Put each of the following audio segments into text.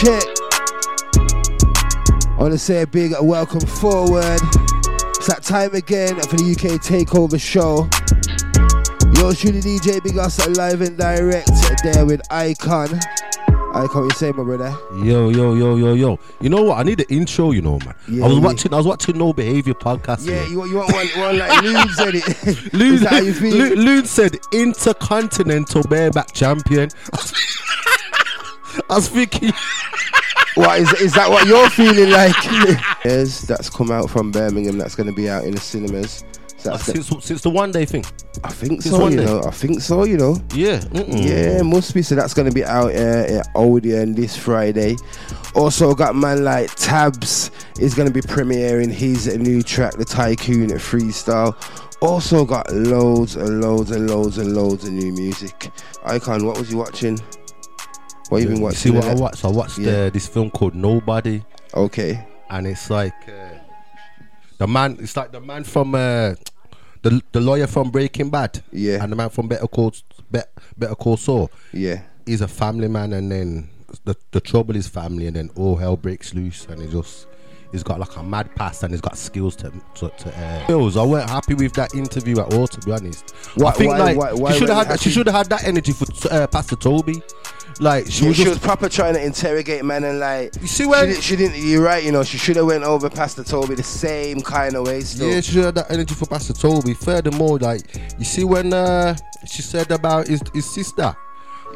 check. I want to say a big welcome forward. It's that time again for the UK Takeover Show. Yo, truly DJ Big Goss live and direct there with Icon. Icon, you say, my brother? Yo, yo, yo, yo, yo. You know what? I need an intro, you know, man. Yeah, I was watching I was watching No Behavior podcast. Yeah, you, want- you want one, one like Loon said it. Loon, how you feel? Loon, Loon said intercontinental bareback champion. I was thinking What is is that? What you're feeling like? yes, that's come out from Birmingham. That's going to be out in the cinemas. So that's since, since the one day thing. I think since so. You day. know, I think so. You know. Yeah. mm-mm. Yeah, must be. So that's going to be out uh, at Odeon this Friday. Also got man like Tabz is going to be premiering his new track, The Tycoon Freestyle. Also got loads and loads and loads and loads of new music. Icon, what was you watching? What you been watching? see what I watched? I watched Yeah. uh, this film called Nobody, Okay. and it's like uh, the man. It's like the man from uh, the the lawyer from Breaking Bad. Yeah. And the man from Better Call Better, Better Call Saul. Yeah. he's a family man, and then the the trouble is family, and then all hell breaks loose, and he just he's got like a mad past, and he's got skills to to. to uh, skills. I weren't happy with that interview at all, to be honest. Why- I think why- like why- why she should have had you she should have had that energy for uh, Pastor Toby. Like she She, was she was proper trying to interrogate man and like You see when- she, didn't, she didn't you're right you know she should have went over past the Toby the same kind of way still Yeah, she should have that energy for Pastor Toby. Furthermore, like you see when uh, she said about his, his sister,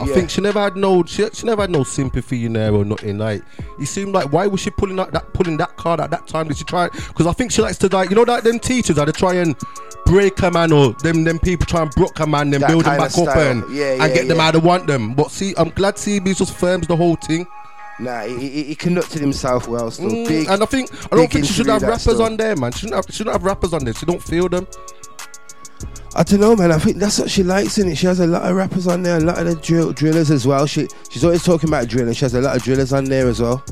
I Yeah. think she never had no she, she never had no sympathy in there or nothing. Like it seemed like why was she pulling out that pulling that card at that time? Did she try? Because I think she likes to like you know like them teachers that they try and break a man or them them people try and broke a man, then That build them back up and Yeah, and yeah, get them how they want them. But see, I'm glad CB just firms the whole thing. nah he, he, he conducted himself well still Mm, big and I think I don't think she should have rappers still. on there, man. She shouldn't have, she shouldn't have rappers on there. She don't feel them. I don't know man I think that's what she likes in it she has a lot of rappers on there a lot of the drill, drillers as well she she's always talking about drilling she has a lot of drillers on there as well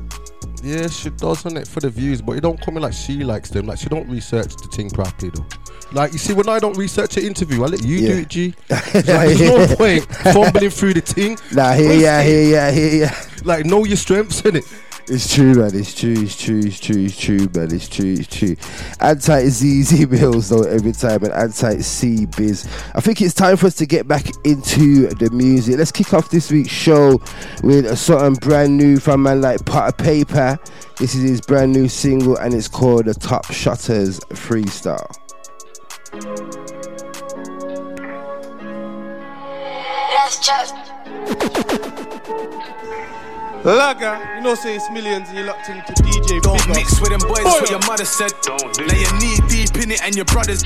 Yeah, she does on it for the views, but it don't come in like she likes them. Like she don't research the thing properly though. Like you see, when I don't research an interview, I let you do it, G. It's like, there's no point fumbling through the thing. nah here yeah here yeah here yeah Like know your strengths in it. It's true, man. It's true. It's true. It's true. It's true, man. It's true. It's true. Anti ZZ Bills though every time, and anti C Biz. I think it's time for us to get back into the music. Let's kick off this week's show with something brand new from man like Potter Payper. This is his brand new single, and it's called the Top Shutters Freestyle. That's just Lagger, you know, say it's millions and you're locked into DJ Don't Big mix with them boys, Boy. what your mother said. Now you're knee deep in it and your brothers.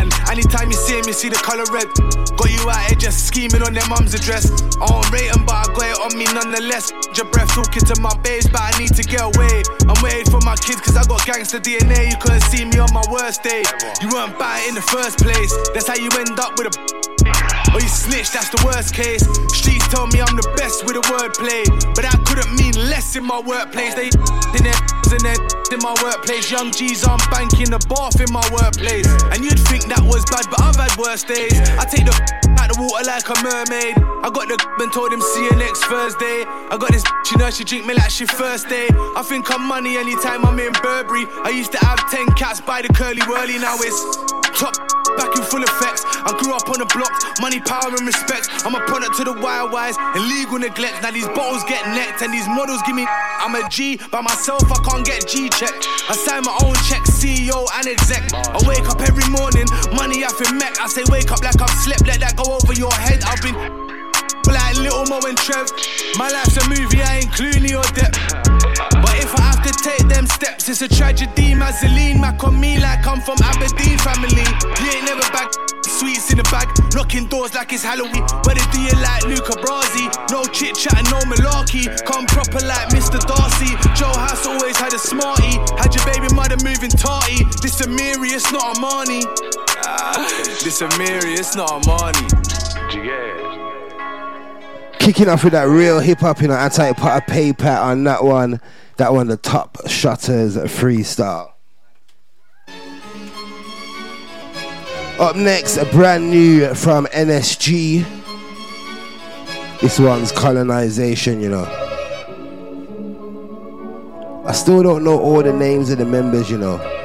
And anytime you see him, you see the color red. Got you out here just scheming on their mum's address. I don't rate but I got it on me nonetheless. Your breath talking to my babes, but I need to get away. I'm waiting for my kids, cause I got gangster DNA. You couldn't see me on my worst day. You weren't bad in the first place. That's how you end up with a. Or you snitch, that's the worst case. Streets tell me I'm the best with a wordplay. But that couldn't mean less in my workplace. They in their in their in my workplace. Young G's I'm banking the bath in my workplace. And you'd think that was bad, but I've had worse days. I take the out the water like a mermaid. I got the and told him see you next Thursday. I got this you know she drink me like she first day. I think I'm money anytime I'm in Burberry. I used to have 10 cats by the curly whirly, now it's top back in full effects. I grew up on the blocks, money, power, and respect. I'm a product to the wild wise and legal neglect. Now these bottles get necked and these models give me. I'm a G by myself, I can't get G checked. I sign my own check, CEO and exec. I wake up every morning, money off in Mac. I say wake up like I've slept, let that go over your head. I've been like Little Mo and Trev. My life's a movie, I ain't Clooney or Depp. Take them steps, it's a tragedy. Mazzoline Mac on me like I'm from Aberdeen family. You ain't never back. Sweets in the bag, knocking doors like it's Halloween. But do you like Luca Brasi? No chit chat and no malarkey. Come proper like Mr. Darcy. Joe House always had a smarty. Had your baby mother moving tarty. This a it's not a Marnie. Ah, this a it's not a Marnie. Kicking off with that real hip hop, you know, anti Potter Payper on that one. That one, the top shutters freestyle. Up next, a brand new from NSG. This one's colonization, you know. I still don't know all the names of the members, you know.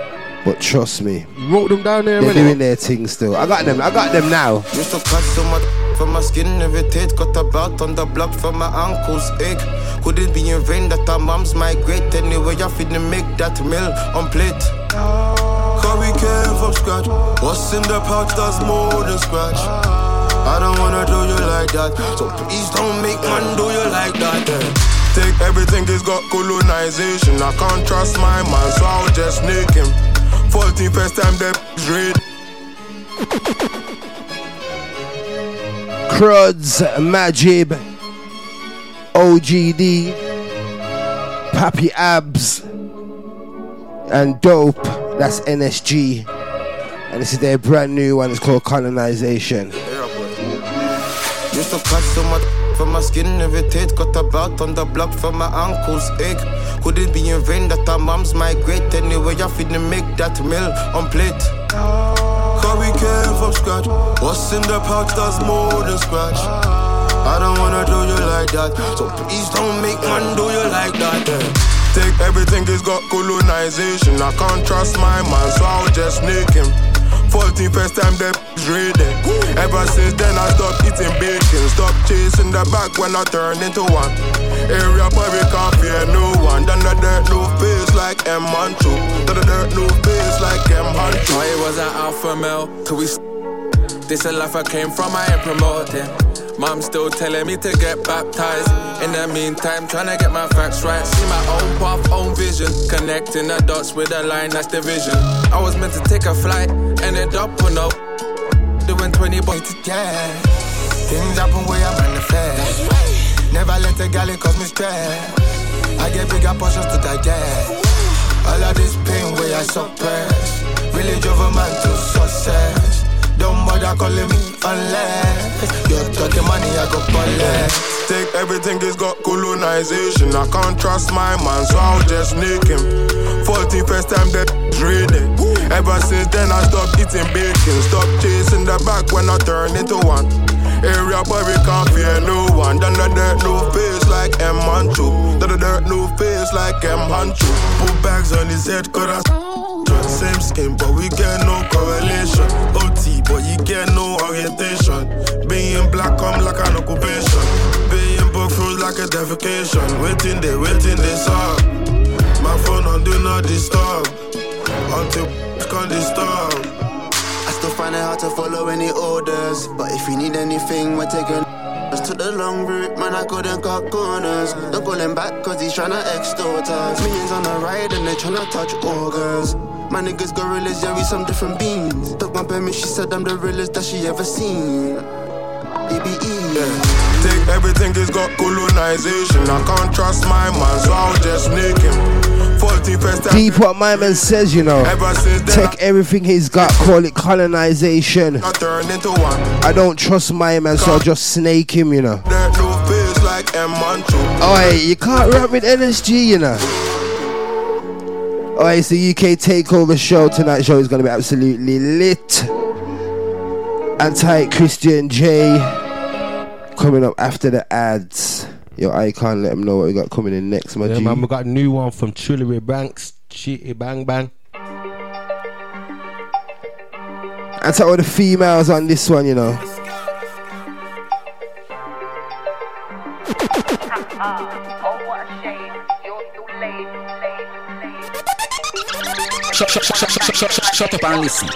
But trust me, You wrote them down there, they're innit? doing their thing still. I got them. I got them now. Used to cut so much for my skin irritate. Got a belt on the block for my uncle's egg. Could it be in vain that our moms migrate? Anyway, I feed them make that meal on plate. Cause we came from scratch. What's in the pouch does more than scratch. I don't wanna do you like that. So please don't make one do you like that. eh. Take everything, he's got colonization. I can't trust my man, so I'll just sneak him. 14 first time that read. Cruds, Majib, OGD, Papii Abz, and Dope. That's NSG. And this is their brand new one. It's called Colonization. Used to cut so much for my skin irritate. Got a belt on the block for my uncle's egg. Could it be in vain that our moms migrate? Anyway, I feed them make that meal on plate. Cause we came from scratch. What's in the pouch does more than scratch. I don't wanna do you like that. So please don't make man do you like that. eh. Take everything, he's got colonization. I can't trust my man, so I'll just sneak him. 14 first time that reading. Ever since then, I stopped eating bacon. Stop chasing the back when I turned into one. Area boy, we can't fear no one. Done the dirt, no face like M Manchu. Done the dirt, no face like M Manchu. I was an alpha male till we. This a life I came from, I ain't promoting. Mom still telling me to get baptized. In the meantime, trying to get my facts right. See my own path, own vision. Connecting the dots with a line that's the vision. I was meant to take a flight, ended up on no. Doing 20 boys Yeah, things happen where I manifest. Never let a galley cause me stress. I get bigger portions to digest. All of this pain where I suppress. Really drove a man to success. Don't bother calling me unless you're talking money, I go less. Take everything, he's got colonization. I can't trust my man, so I'll just sneak him. 14 first time that reading. Ever since then, I stopped eating bacon. Stop chasing the back when I turn into one. Area boy, we can't fear no one. Done the dirt, no face like M Manchu. Done the dirt, no face like M Manchu. Put bags on his head, cause I same skin, but we get no correlation. OT, but you get no orientation. Being black come like an occupation. Being broke through like a defecation. Waiting there, waiting this up. My phone on do not disturb. Until can't disturb. Find it hard to follow any orders. But if you need anything, we're taking. Took the long route, man, I couldn't cut corners. Don't call him back, cause he's tryna extort us. Millions on the ride and they tryna touch organs. My niggas gorillas, yeah, we some different beans. Took my permit, she said I'm the realest that she ever seen. BBE, yeah. Take everything, he's got colonization. I can't trust my man, so I'll just sneak him. 14 first. Deep what my man says, you know. Ever since then, Take everything he's got, call it colonization. I turned into one. I don't trust my man, so I'll just snake him, you know. Dirt, no face like M Manchu. Oi, you can't rap with NSG, you know. Oi, it's the UK Takeover show. Tonight's show is going to be absolutely lit. Anti Christian Jae coming up after the ads. Yo, I can't let them know what we got coming in next, my Yeah, G. man, we got a new one from Trillary Banks, Chitty Bang Bang. And to all the females on this one, you know. Shut, shut, shut, shut, shut, shut, shut, shut up and listen.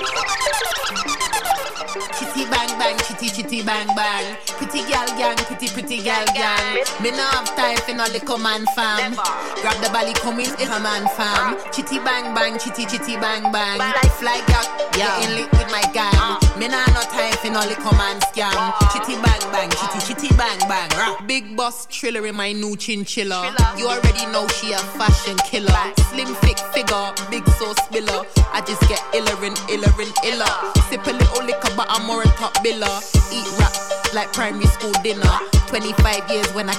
Chitty bang chitty chitty bang bang. Pretty gal gang, pretty pretty gal gang. Me no have time for no little man fam. Grab the belly, come in, it's a man fam. Chitty bang bang, chitty chitty bang bang. Fly gal, getting lit with my gang. Me nah no time for no little man scam. Chitty bang bang, chitty chitty bang bang. Rap. Big boss triller in my new chinchilla. You already know she a fashion killer. Slim thick figure, big sauce spiller. I just get iller and iller and iller. Sip a little liquor, but I'm more a top biller. Eat rap like primary school dinner. 25 years when I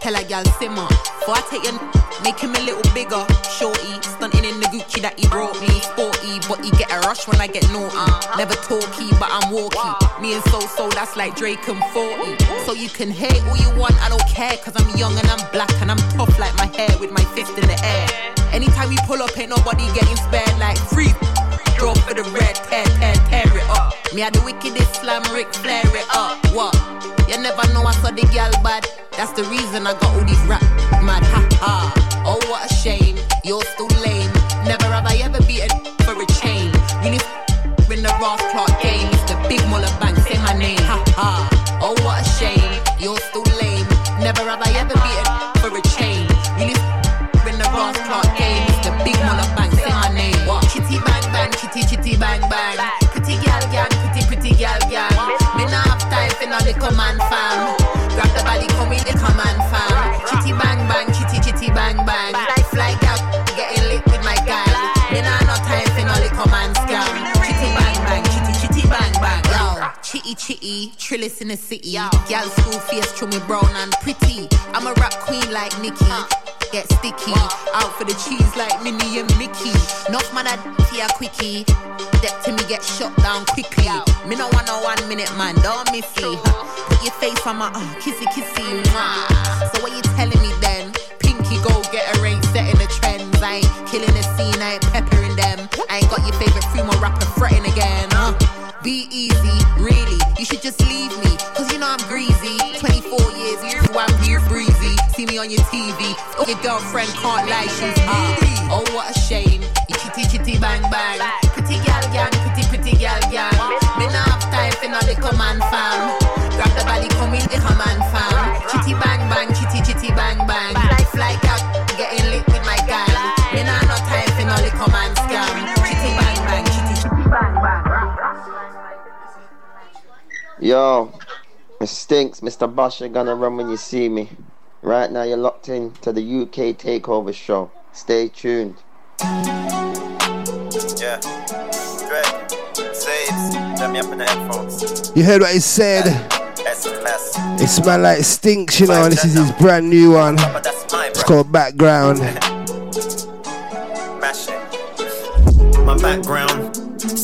tell a gal simmer. Before I take your make him a little bigger. Shorty, stunting in the Gucci that he brought me. Sporty, but he get a rush when I get naughty. Never talky, but I'm walky. Me and So So, that's like Drake and 40. So you can hate all you want, I don't care. Cause I'm young and I'm black and I'm tough like my hair with my fist in the air. Anytime we pull up, ain't nobody getting spared like free. For the red, tear, tear, tear it up. Me are the wickedest slam, Rick, flare it up. What? You never know I saw the gal bad. That's the reason I got all these rap mad. Ha ha. Oh, what a shame. You're still lame. Never have I ever beaten for a chain. You need in the Ross Clark game. It's the big Muller bank. Say my name. Ha ha. Oh, what a shame. You're still lame. Never have I ever beaten Chitty chitty bang bang. Pretty gal gang. Pretty pretty gal gang. Me not have time for no little man fam. Yo, chitty trillis in the city. Gal school face, through me brown and pretty. I'm a rap queen like Nicki. Get sticky, out for the cheese like Minnie and Mickey. Enough man a fear quickie. Step to me get shot down quickly. Me no want no one minute man, don't miss me. Put your face on my uh, kissy kissy. Mwah. So what you telling me then? Pinky go get a ring, setting the trends. I ain't killing the scene, I ain't peppering them. I ain't got your favorite female rapper fretting again. Uh. Be easy, really. You should just leave me, cause you know I'm greasy. 24 years, you I'm here breezy. See me on your TV. Oh, your girlfriend can't lie, she's needy. Oh, what a shame. Chitty chitty bang bang. Pretty gal gang, pretty pretty gal gang. Me not have time for no little man fam. Grab the body, come in the command fam. Chitty bang bang, chitty chitty bang bang. Yo, it stinks. Mr. Bosh, you're gonna run when you see me. Right now, you're locked in to the UK Takeover Show. Stay tuned. Yeah. Dread. Saves. Let me up in the headphones. You heard what he said? It smell like stinks, you know. This is his brand new one. But that's mine, It's called Background. My background,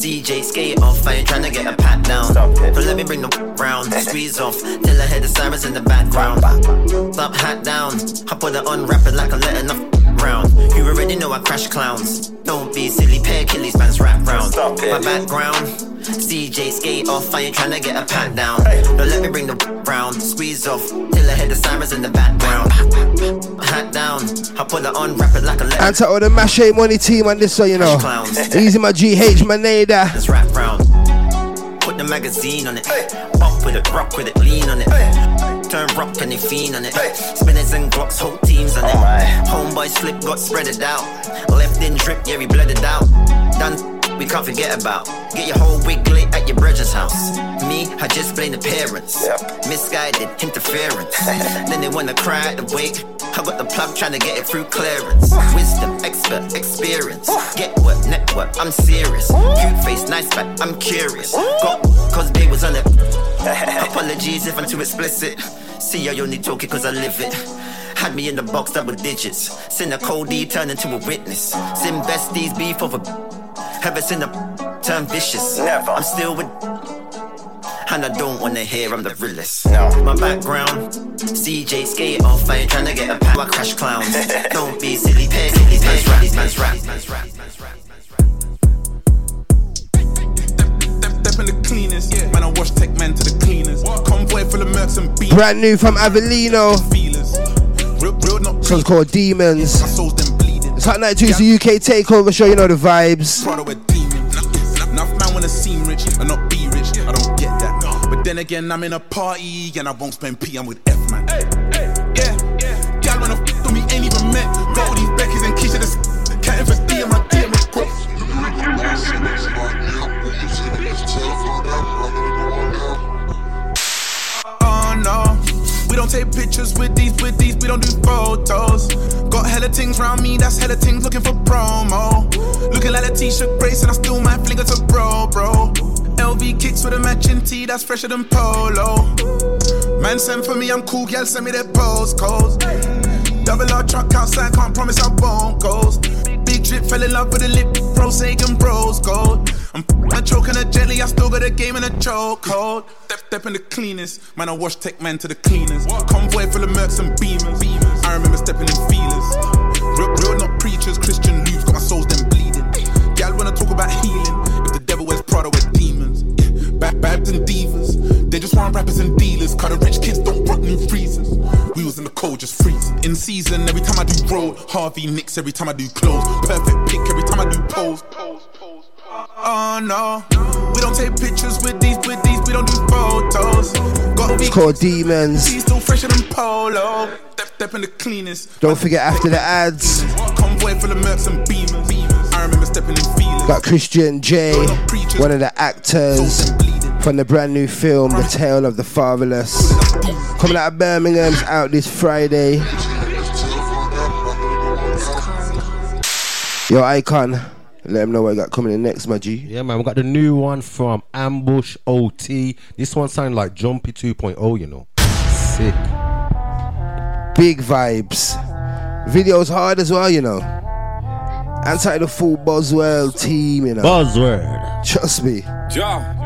CJ skate off. I ain't trying to get a pat down. But let me bring the round, squeeze off till I hear the sirens in the background. Stop hat down, I put it on rapid like I'm letting off round. You already know I crash clowns. Don't be silly, pay Achilles man's rap round. My background, CJ skate off. I ain't trying to get a pat down. But let me bring the round, squeeze off till I hear the sirens in the background. Hat down, I put it on wrap it like a letting And to all the Mache Money team on this one, you know. Easy my GH, my Nada. Let's rap round. Put the magazine on it. Bump with it, rock with it, lean on it. Turn rock and they fiend on it. Spinners and Glocks, whole teams on it. Homeboy slip, got spreaded out. Left in drip, yeah, we bled it out. Done, we can't forget about. Get your whole wig lit at your brother's house. Me, I just blame the parents. Misguided interference. then they wanna cry at the wake. I got the plug trying to get it through clearance. Wisdom, expert, experience. Get what, network, I'm serious. Cute face, nice back, I'm curious. Got cause they was on it. Apologies if I'm too explicit. See I only talk it cause I live it. Had me in the box double digits. Seen a cold D turn into a witness. Seen besties beef over. Ever seen a turn vicious? Never. I'm still with. And I don't wanna hear I'm the realest. No. My background, CJ skate off. I ain't tryna get a pat. I crash clowns. don't be silly, pay silly, man's rap, man's rap, man's rap. Step in the cleanest. Man, I wash tech man to the cleaners. Convoy full of mercs and beats. Brand new from Avelino. Real, real, not This one's called Demons. It's Hot 92, it's the UK takeover show, you know the vibes. Prada with demons. Enough man wanna seem rich and not be rich. I don't get that. But then again, I'm in a party and I won't spend P. I'm with F man. Yeah, yeah. Gal wanna f with me, ain't even met. Got all these Beckys and Keisha that's counting for D and my DM was quick. We don't take pictures with these, with these, we don't do photos. Got hella things round me, that's hella things looking for promo. Looking like a t-shirt brace and I still might fling it to bro, bro. LV kicks with a matching tee, that's fresher than polo. Man send for me, I'm cool, girl send me their postcodes. Double R truck outside, can't promise I won't ghost. Big drip, fell in love with a lip, pro Sagan bros gold. I'm f***ing choking her gently, I still got a game in a choke chokehold. Step, step in the cleanest, man, I wash tech man to the cleaners. Convoy full of mercs and beamers. I remember stepping in feelers. Real, real not preachers, Christian Lou's got my souls them bleeding. Gal wanna talk about healing. If the devil wears Prada, wear demons. Bad babs and divas. They just want rappers and dealers. Cause the rich kids don't rock new freezers. We was in the cold just freezing. In season, every time I do roll. Harvey Nicks every time I do clothes. Perfect pick every time I do pose. pose. Oh no, we don't take pictures with these, with these, we don't do photos. Got It's called Demons. Still fresher than Polo. Step, step in the cleanest. Don't forget after the ads, Convoy full of mercs and beamers. I remember stepping in feelings. got Christian Jae, one of the actors from the brand new film The Tale of the Fatherless. Coming out of Birmingham's out this Friday. Yo, Icon, let them know what I got coming in next, my G. Yeah, man, we got the new one from Ambush OT. This one sounds like Jumpy 2.0, you know. Sick. Big vibes. Video's hard as well, you know. Anti the full Boswell team, you know. Buzzword. Trust me. Yeah.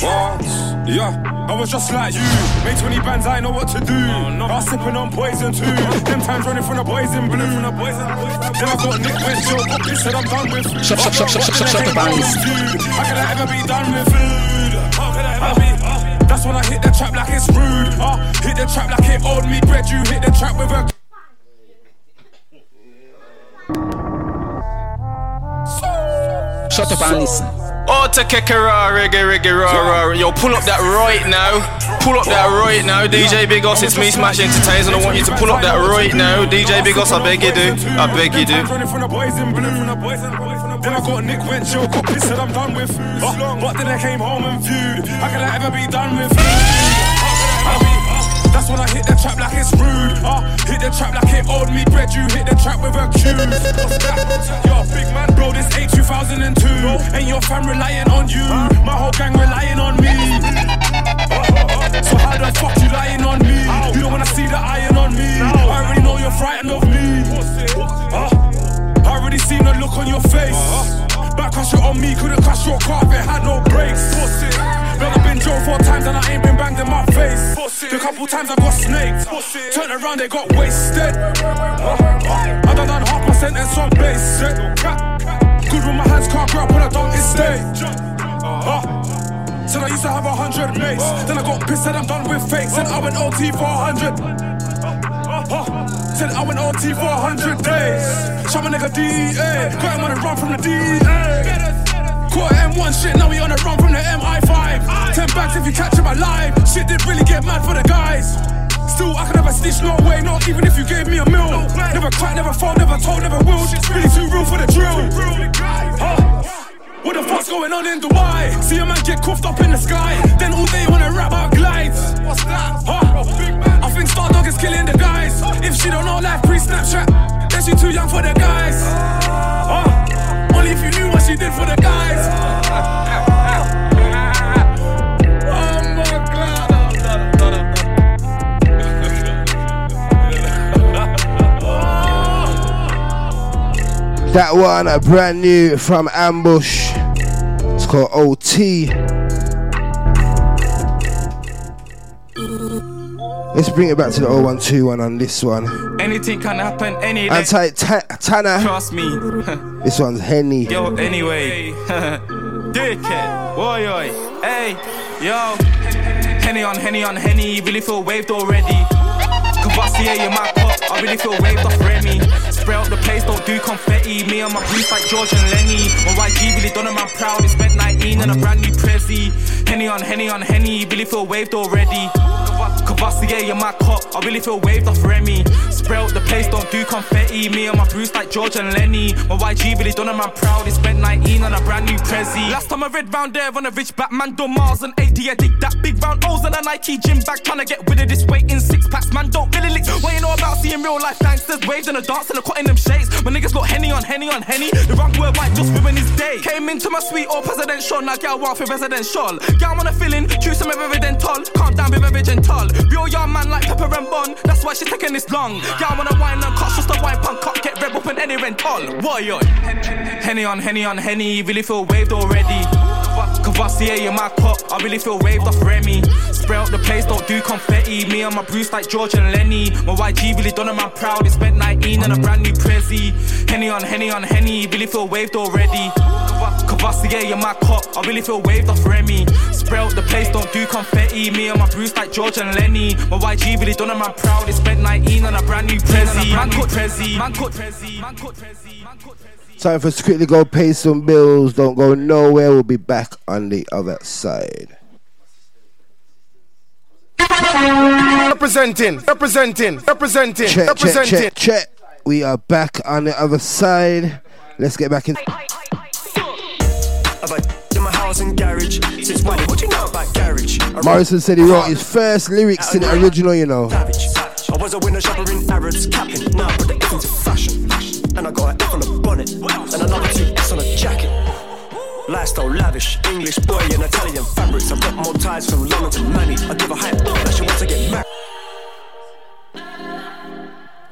What? Yeah, I was just like you. Made 20 bands, I know what to do. I was sipping on poison too. Them times running from the boys in blue. From the boys in blue. Then I got Nick with Joe. They said I'm done with food. Shut- shut- shut- shut- shut- shut the bands. How can I ever be done with food? How can I ever be? That's when I hit the trap like it's rude. Uh, hit the trap like it owed me bread. You hit the trap with a. Shut up and listen. Oh, to kick a raw, reggae, reggae, raw, raw. Yo, pull up that right now. Pull up that right now. DJ Big Goss, it's me, Smash Entertainers, and I want you to pull up that right now. DJ Big Goss, I beg you do. I beg you do. Running from the boys in blue. Then I got Nick went Joe got pissed said I'm done with. Uh, but then I came home and viewed. How can I ever be done with? How can I be- That's when I hit the trap like it's rude. Uh, hit the trap like it owed me bread. You hit the trap with a cue. What's that? Yo, big man, bro, this ain't 2002. Ain't your fam relying on you? My whole gang relying on me. So how the fuck you lying on me? You don't wanna see the iron on me. I already know you're frightened of me. Uh, I already seen the look on your face. Back crash it on me, couldn't crash your car if it had no brakes. I've been drove four times and I ain't been banged in my face. The couple times I got snaked. Turned around, they got wasted. Uh, I done done half my sentence on basic. Good with my hands, can't grab when I don't stage. Uh, Said I used to have a hundred mates. Then I got pissed, said I'm done with fakes. Said I went OT for a hundred. Uh, said I went OT for a hundred days. Shot my nigga DEA. Got him on the run from the DEA. Caught M1 shit, now we on the run from the MI5. Ten bags if you catch him alive. Shit did really get mad for the guys. Still, I could never stitch, no way, not even if you gave me a mill. Never crack, never fall, never told, never will. Shit's really too real for the drill. Huh? What the fuck's going on in Dubai? See a man get cuffed up in the sky, then all day wanna rap about glides. What's that? Huh? I think Star Dog is killing the guys. If she don't know life pre Snapchat, then she too young for the guys. Huh? Only if you knew what she did for the guys. That one, uh, brand new from Ambush. It's called OT. Let's bring it back to the 0121 on this one. Anything can happen any day. Anti Tana. Trust me. This one's Henny. Yo, anyway. Dickhead. Boy, oi. Hey, yo. Henny on Henny on Henny. Really feel waved already. Courvoisier in my cup. I really feel waved off Remy. Spray out the place, don't do confetti. Me and my boots like George and Lenny. My YG really done a man proud. He spent 19 in a brand new Prezi. Henny on Henny on Henny. Really feel waved already. Courvoisier in my cup. I really feel waved off Remy. Spray out the place, don't do confetti. Me and my boots like George and Lenny. My YG really done a man proud. He spent 19 on a brand new Prezi. Last time I read round there on a rich Batman, done Mars and 80. I dig that big round O's and a Nike gym bag. Tryna get rid of this weight in six packs. Man, don't really lick. What you know about seeing real life gangsters waves in a dance and a cut in them shades. My niggas got Henny on Henny on Henny. The wrong word white just ruin his day. Came into my suite all presidential. Now girl want for presidential. Girl wanna fill in, choose some evidential. Calm down, be very gentle. Real young man like Pepper and Bun. That's why she's taking this long. Girl wanna wine and cut, just a wine punk cut. Get red up in any rental. What yo? Henny on Henny on Henny. Really feel waved already. Courvoisier in my cup. I really feel waved off Remy. Spray out the place, don't do confetti. Me and my Bruce like George and Lenny. My YG really done a man proud. He spent 19 and a brand new Prezi. Henny on Henny on Henny, really feel waved already. Courvoisier, you're my cop. I really feel waved off Remy. Spray out the place, don't do confetti. Me and my Bruce like George and Lenny. My YG really done a man proud. He spent 19 on a brand new Prezi. Man cut Prezi. Man cut Prezi. Man cut Prezi. Man cut Prezi. Time for us to quickly go pay some bills. Don't go nowhere. We'll be back on the other side. Representing, representing, representing, Check, check, representing. check, check. We are back on the other side. Let's get back in. Have I in my house and garage since when? What you know about garage? I Morrison said he wrote his first lyrics to the original, you know. I was a window shopper in Harrods, capping. Now I put the Lifestyle lavish, English boy in Italian fabrics. I've got more ties from London to Manny. I give a hype that she wants to get married.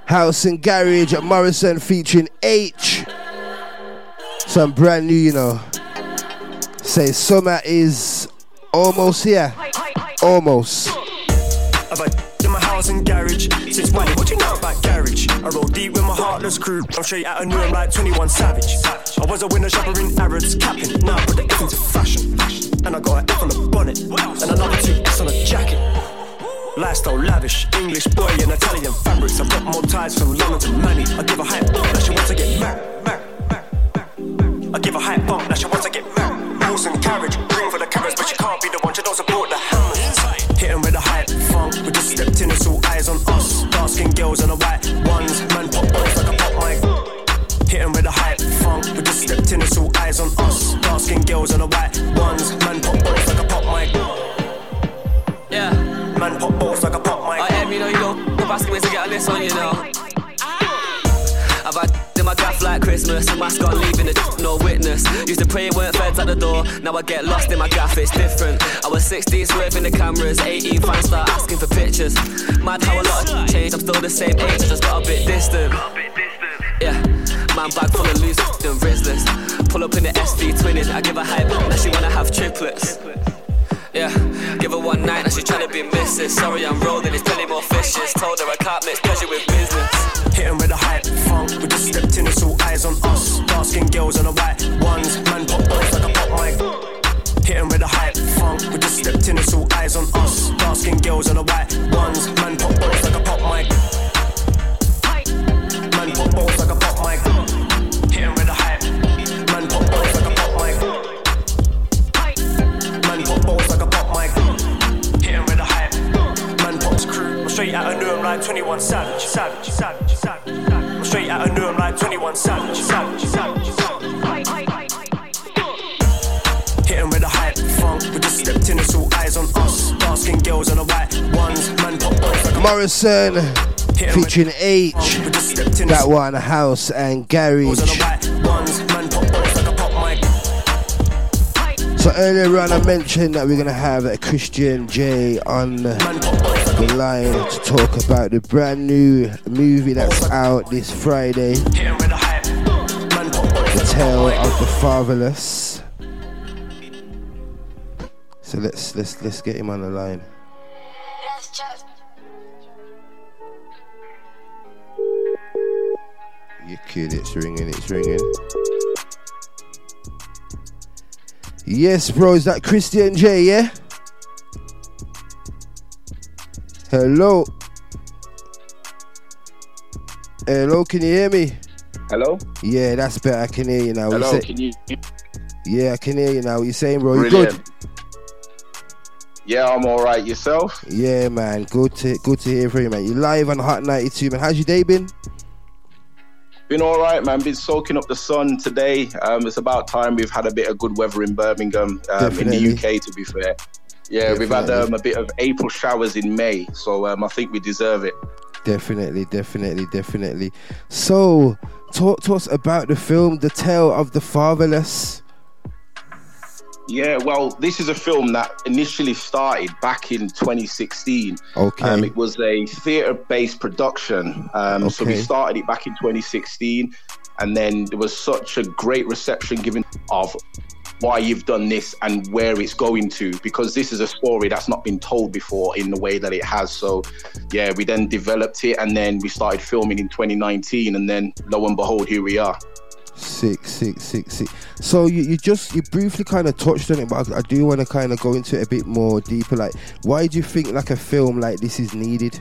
House and Garage at Morrison featuring Aitch. Some brand new, you know. Say summer is almost here. Almost. And garage since when? What you know about garage? I roll deep with my heartless crew. I'm straight out of New I'm like 21 Savage. I was a winner shopper in Harrods, capping. Now I put the F into fashion. And I got an F on the bonnet. And another two S on a jacket. Lifestyle lavish, English boy in Italian fabrics. I've got more ties from London to Manny. I give a hype bump, that she wants to get married. I give a hype bump that she wants to get married. Horse and carriage, green for the carrots, but she can't be the one. She don't support the hammers. Hitting with a hype funk, we just stepped in, eyes on us. Dark skinned girls and the white ones, man pop boys like a pop mic. Hitting with a hype funk, we just stepped in, it's all eyes on us. Dark skinned girls and the white ones, man pop boys like a pop mic. Yeah. Man pop balls like a pop mic. I am, you know, you know, the basket ways to get on this one, you know. Like Christmas, a mascot leaving the no witness. Used to pray it weren't feds at the door, now I get lost in my gaff, it's different. I was 16 swerving the cameras, 18 fans start asking for pictures. Mad how a lot changed, I'm still the same age, I just got a bit distant. Yeah, man bag full of loose and Rizzlers. Pull up in the SV twinnies, I give a hype, now she wanna have triplets. Yeah, give her one night, now she tryna be missus. Sorry, I'm rolling, it's plenty more fishes. Told her I can't mix pleasure with business. Hitting with a hype funk, we just stepped in, it's all eyes on us. Dark skinned girls and the white ones, man pop boys like a pop mic. Hitting with a hype funk, we just stepped in, it's all eyes on us. Dark skinned girls and the white ones, man pop boys like a pop mic. Man pop boys like a pop mic. Straight out of New I'm like 21 Savage, Savage, Savage, Savage. I'm straight out of New I'm like 21 Savage, Savage, Savage. Hitting with a hype funk, we just stepped in, it's all eyes on us. Dark skinned girls and the white ones, man pop balls like Morrison featuring Aitch. That one, House and Garage. Earlier on, I mentioned that we're gonna have a Christian Jae on the line to talk about the brand new movie that's out this Friday, The Tale of the Fatherless. So let's let's let's get him on the line. You kid, it's ringing, it's ringing. Yes, bro, is that Christian Jae, yeah? Hello. Hello, can you hear me? Hello? Yeah, that's better. I can hear you now. Hello, say- can you? Yeah, I can hear you now. What you saying, bro? You good? Yeah, I'm all right. Yourself? Yeah, man. Good to good to hear from you, man. You live on Hot 92, man. How's your day been? Been all right, man. Been soaking up the sun today. Um, it's about time we've had a bit of good weather in Birmingham, um, in the UK, to be fair. Yeah, we've had um, a bit of April showers in May, so um, I think we deserve it. Definitely, definitely, definitely. So, talk to us about the film, The Tale of the Fatherless. Yeah, well, this is a film that initially started back in 2016. Okay. Um, it was a theatre-based production. Um, So we started it back in 2016, and then there was such a great reception given of why you've done this and where it's going to because this is a story that's not been told before in the way that it has so yeah we then developed it and then we started filming in 2019 and then lo and behold here we are Sick, sick, sick, sick. So you, you just you briefly kind of touched on it, but I, I do want to kind of go into it a bit more deeper. Like, why do you think like a film like this is needed?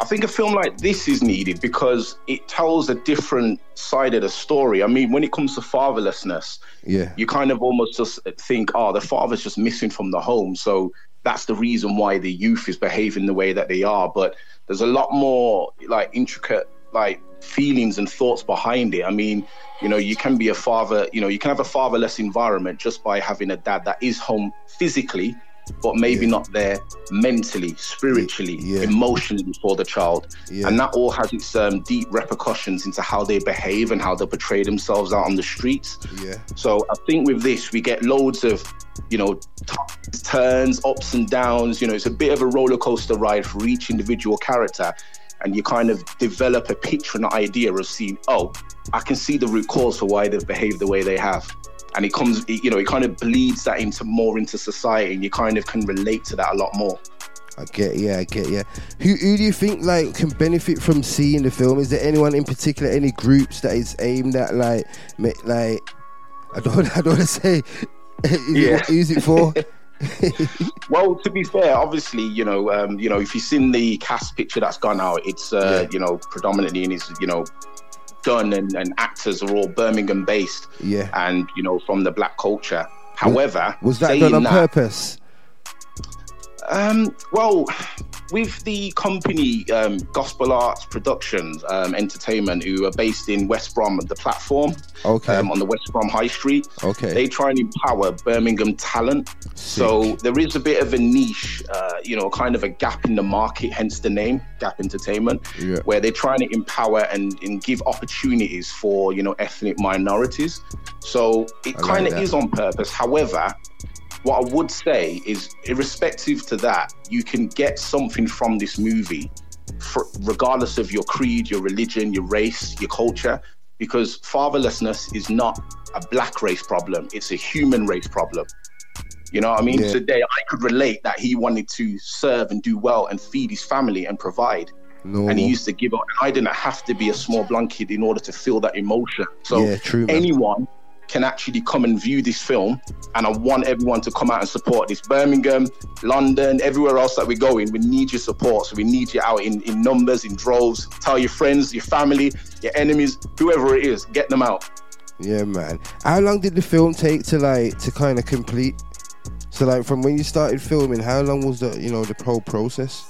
I think a film like this is needed because it tells a different side of the story. I mean, when it comes to fatherlessness, Yeah, you kind of almost just think, oh, the father's just missing from the home. So that's the reason why the youth is behaving the way that they are. But there's a lot more like intricate like feelings and thoughts behind it. I mean, you know, you can be a father, you know, you can have a fatherless environment just by having a dad that is home physically, but maybe not there mentally, spiritually, emotionally for the child. Yeah. And that all has its um, deep repercussions into how they behave and how they portray themselves out on the streets. yeah, So I think with this, we get loads of, you know, t- turns, ups and downs. You know, it's a bit of a roller coaster ride for each individual character. And you kind of develop a picture and idea of seeing, oh, I can see the root cause for why they've behaved the way they have. And it comes, it- you know, it kind of bleeds that into more into society and you kind of can relate to that a lot more. I get, yeah, I get, yeah. Who who do you think like can benefit from seeing the film? Is there anyone in particular, any groups that is aimed at like, like, I don't, I don't want to say, Yeah. it, who's it for? well, to be fair, obviously, you know, um, you know, if you've seen the cast picture that's gone out, it's uh, you know predominantly and it's you know done and, and actors are all Birmingham based Yeah. and you know from the black culture. However, Was that done on that- purpose? Um, well, with the company um, Gospel Arts Productions um, Entertainment, who are based in West Brom, the platform Okay. um, on the West Brom High Street, Okay. they try and empower Birmingham talent. So there is a bit of a niche, uh, you know, kind of a gap in the market, hence the name Gap Entertainment, Yeah. where they're trying to empower and, and give opportunities for you know ethnic minorities. So it kind of is on purpose. However, what I would say is, irrespective to that, you can get something from this movie, for, regardless of your creed, your religion, your race, your culture, because fatherlessness is not a black race problem; it's a human race problem. You know what I mean? Yeah. Today, I could relate that he wanted to serve and do well and feed his family and provide. No. And he used to give up. I didn't have to be a small blonde kid in order to feel that emotion. So Yeah, true, anyone can actually come and view this film. And I want everyone to come out and support this. Birmingham, London, everywhere else that we're going, we need your support. So we need you out in, in numbers, in droves. Tell your friends, your family, your enemies, whoever it is, get them out. Yeah, man. How long did the film take to like to kind of complete? So like from when you started filming, how long was the you know the whole process?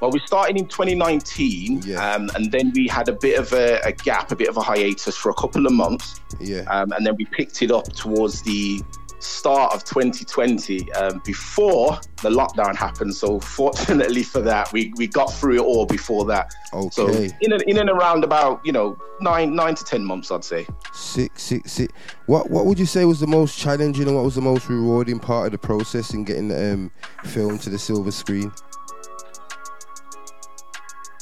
Well, we started in 2019, um, and then we had a bit of a, a gap, a bit of a hiatus for a couple of months. Yeah. Um, and then we picked it up towards the start of 2020 um, before the lockdown happened. So, fortunately for that, we, we got through it all before that. Okay. So, in and, in and around about, you know, nine nine to 10 months, I'd say. Six, six, six. What what would you say was the most challenging and what was the most rewarding part of the process in getting the um, film to the silver screen?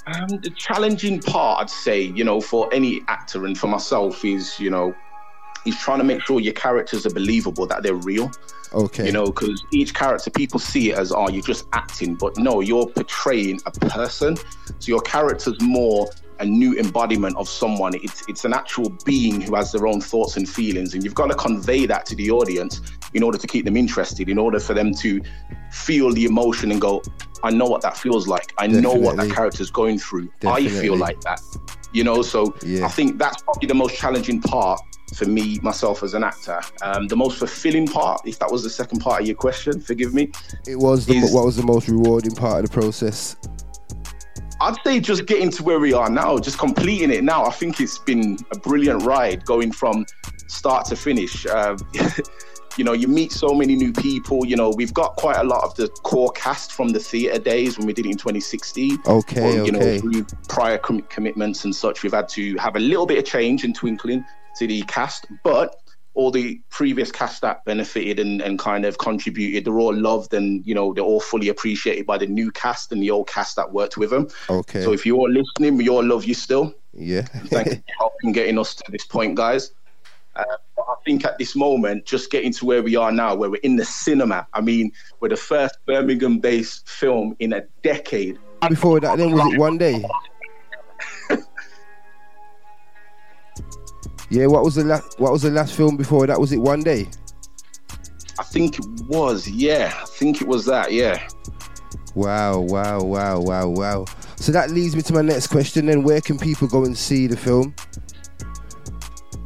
Um, the challenging part, I'd say, you know, for any actor and for myself is, you know, is trying to make sure your characters are believable, that they're real. Okay. You know, because each character, people see it as, oh, you're just acting, but no, you're portraying a person. So your character's more a new embodiment of someone. It's it's an actual being who has their own thoughts and feelings, and you've got to convey that to the audience in order to keep them interested, in order for them to feel the emotion and go, I know what that feels like. I know what that Definitely. character's going through. I feel like that. You know, so I think that's probably the most challenging part for me, myself as an actor. Um, the most fulfilling part, if that was the second part of your question, forgive me. It was the, Is- what was the most rewarding part of the process? I'd say just getting to where we are now, just completing it now. I think it's been a brilliant ride going from start to finish. Uh, you know, you meet so many new people. You know, we've got quite a lot of the core cast from the theatre days when we did it in 2016. Okay, Or, you okay. know, prior com- commitments and such, we've had to have a little bit of change and twinkling to the cast, but all the previous cast that benefited and, and kind of contributed, they're all loved and, you know, they're all fully appreciated by the new cast and the old cast that worked with them. Okay. So if you're all listening, we all love you still. Yeah. Thank you for helping getting us to this point, guys. Uh, I think at this moment, just getting to where we are now, where we're in the cinema. I mean, we're the first Birmingham-based film in a decade. Before that, then was it one day? yeah. What was the last? What was the last film before that? Was it one day? I think it was. Yeah, I think it was that. Yeah. Wow, wow, wow, wow, wow. So that leads me to my next question then. Where can people go and see the film?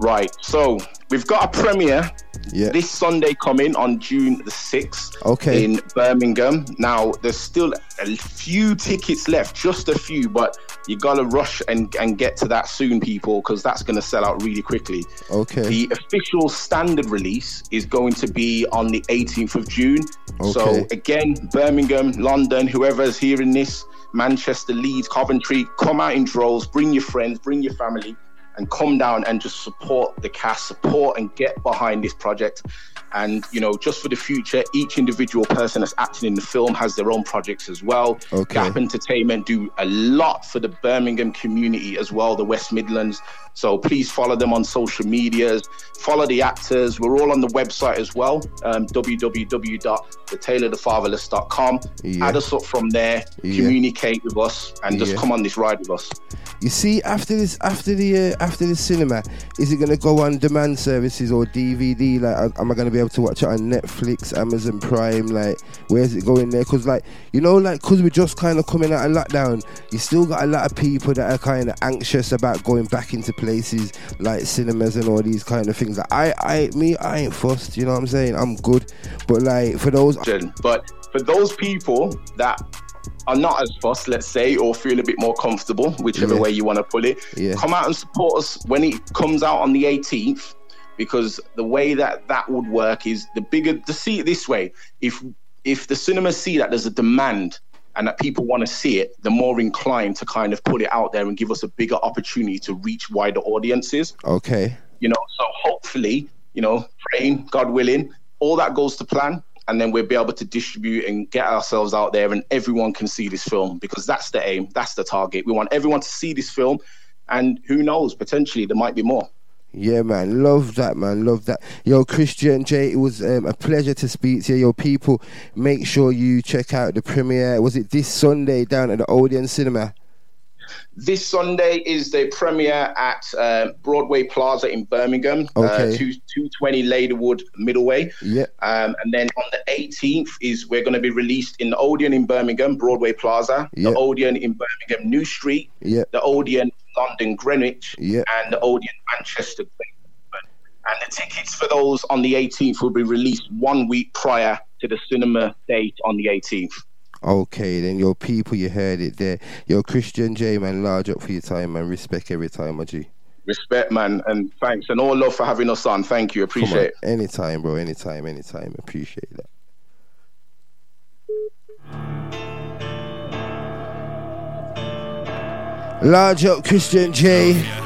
Right. So we've got a premiere Yeah. this Sunday coming on June the 6th Okay. in Birmingham. Now, there's still a few tickets left, just a few, but you got to rush and, and get to that soon, people, because that's going to sell out really quickly. Okay. The official standard release is going to be on the 18th of June. Okay. So, again, Birmingham, London, whoever's hearing this, Manchester, Leeds, Coventry, come out in droves, bring your friends, bring your family, and come down and just support the cast, support and get behind this project. And, you know, just for the future, each individual person that's acting in the film has their own projects as well. Okay. Gap Entertainment do a lot for the Birmingham community as well, the West Midlands. So please follow them on social medias, follow the actors. We're all on the website as well, um, www.thetaleofthefatherless.com. Yeah. Add us up from there, Yeah. communicate with us, and just Yeah. come on this ride with us. You see, after this, after the uh, after the cinema, is it gonna go on demand services or DVD? Like, am I gonna be able to watch it on Netflix, Amazon Prime? Like, where's it going there? Cause like, you know, like, cause we're just kind of coming out of lockdown. You still got a lot of people that are kind of anxious about going back into places like cinemas and all these kind of things. Like, I, I, me, I ain't fussed. You know what I'm saying? I'm good, but like for those, But for those people that are not as fussed, let's say, or feel a bit more comfortable, whichever Yeah. way you want to put it, Yeah. come out and support us when it comes out on the 18th. Because the way that that would work is the bigger to see it this way. If if the cinemas see that there's a demand and that people want to see it, the more inclined to kind of put it out there and give us a bigger opportunity to reach wider audiences. Okay, you know so hopefully you know praying god willing all that goes to plan and then we'll be able to distribute and get ourselves out there and everyone can see this film because that's the aim that's the target. We want everyone to see this film and who knows potentially there might be more Yeah, man, love that, man, love that. Yo, Christian Jae, it was um, a pleasure to speak to you. Yo, people, make sure you check out the premiere. Was it this Sunday down at the Odeon Cinema? this sunday is the premiere at uh, broadway plaza in birmingham Okay. uh, 2 220 ladywood middleway Yeah. Um, and then on the 18th is we're going to be released in the Odeon in Birmingham, Broadway Plaza, Yeah. the Odeon in Birmingham, New Street, Yeah. the Odeon London, Greenwich, Yeah. and the Odeon Manchester. And the tickets for those on the 18th will be released one week prior to the cinema date on the 18th. Okay, then your people, you heard it there. Your Christian Jae, man, large up for your time, man. Respect every time, my G. Respect, man, and thanks, and all love for having us on. Thank you, appreciate it. anytime, bro. Anytime, anytime. Appreciate that. Large up, Christian Jae.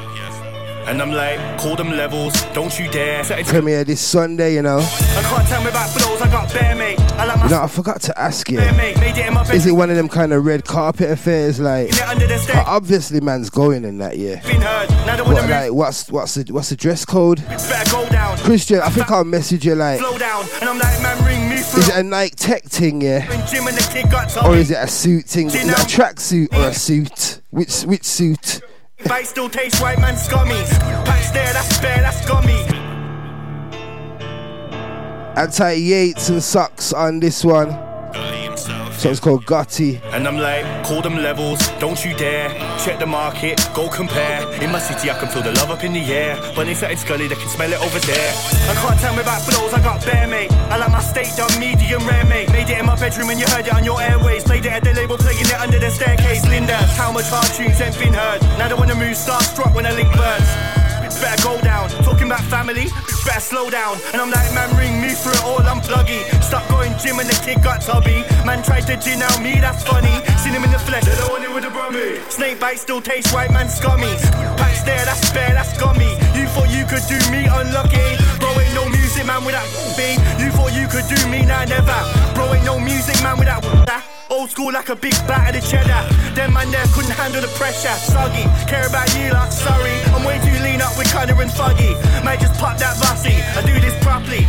And I'm like, call them levels, don't you dare. Premiere this Sunday, you know. I can't tell me about flows, I got bare mate. I like my You know, I forgot to ask you. bare it in my bed. Is it one of them kind of red carpet affairs? Like, Get under the stairs. obviously, man's going in that year. Been heard, now they wanna What, like, what's what's the what's the dress code? Go down, Christian, I think I'll message you like, slow down. And I'm like, man, ring me is it a Nike Tech thing, yeah, When Jim and the kid got told or is it a suit thing? Is it a tracksuit or a suit? Which which suit? Bite still tastes right, man, scummy. Patch there, that's bare, that's gummy. Anti Yates and Sucks on this one. So it's called Gotti. And I'm like, call them levels, don't you dare. Check the market, go compare. In my city, I can feel the love up in the air. When it's at Scully, they can smell it over there. I can't tell me about flows, I got bare mate. I like my steak done medium rare mate. Made it in my bedroom and you heard it on your airways. Played it at the label, playing it under the staircase. Linda, how much hard tunes ain't been heard. Now they wanna move starstruck when I link birds. Bitch better go down. Talking about family, bitch better slow down. And I'm like, man, ring me through it all, I'm pluggy. Stop going gym and the kid got tubby. Man tried to gin out me, that's funny. Seen him in the flesh, they don't want it with the brummy. Snake bite still tastes white, man, scummy. Patch there, that's bare, that's gummy. You thought you could do me unlucky. Bro, ain't no music, man, without B. You thought you could do me, nah, never. Bro, ain't no music, man, without that. Old school like a big bat of the cheddar. Them man there couldn't handle the pressure. Soggy, care about you like sorry. I'm way too lean up with Connor and Foggy. Might just pop that bossy. I do this properly.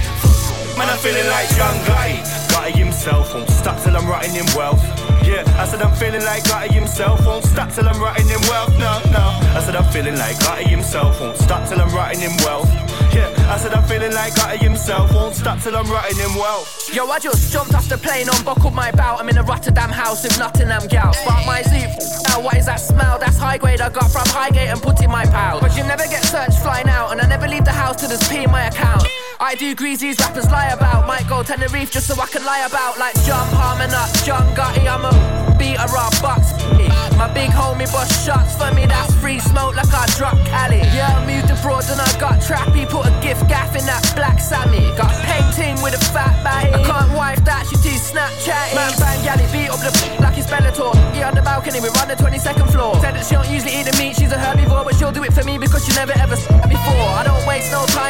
Man, I'm feeling like Gotti. Gotti himself, won't stop till I'm rotting in wealth. Yeah, I said I'm feeling like Gotti himself, won't stop till I'm rotting in wealth. No, no. I said I'm feeling like Gotti himself, won't stop till I'm rotting in wealth. Yeah, I said I'm feeling like Gotti himself, won't stop till I'm rotting in wealth. Yo, I just jumped off the plane, unbuckled my belt. I'm in a Rotterdam house with Nottingham gal. Spark my zoop. Now, what is that smell? That's high grade I got from Highgate and put in my pal. But you never get searched flying out, and I never leave the house till there's P in my account. I do greasies rappers lie about. Might go Tenerife just so I can lie about. Like John Palmer, not John Gotti. I'm a beater up box. My big homie bust shots for me, that's free smoke like I drop Cali. Yeah, I moved abroad and I got trappy. Put a gift gaff in that black Sammy. Got painting with a fat body. I can't wife that, she too Snapchat. Man, bang, galley, beat up the like it's Bellator. Yeah, on the balcony, we're on the 22nd floor. Said that she don't usually eat the meat, she's a herbivore, but she'll do it for me because she never ever before. I don't waste no time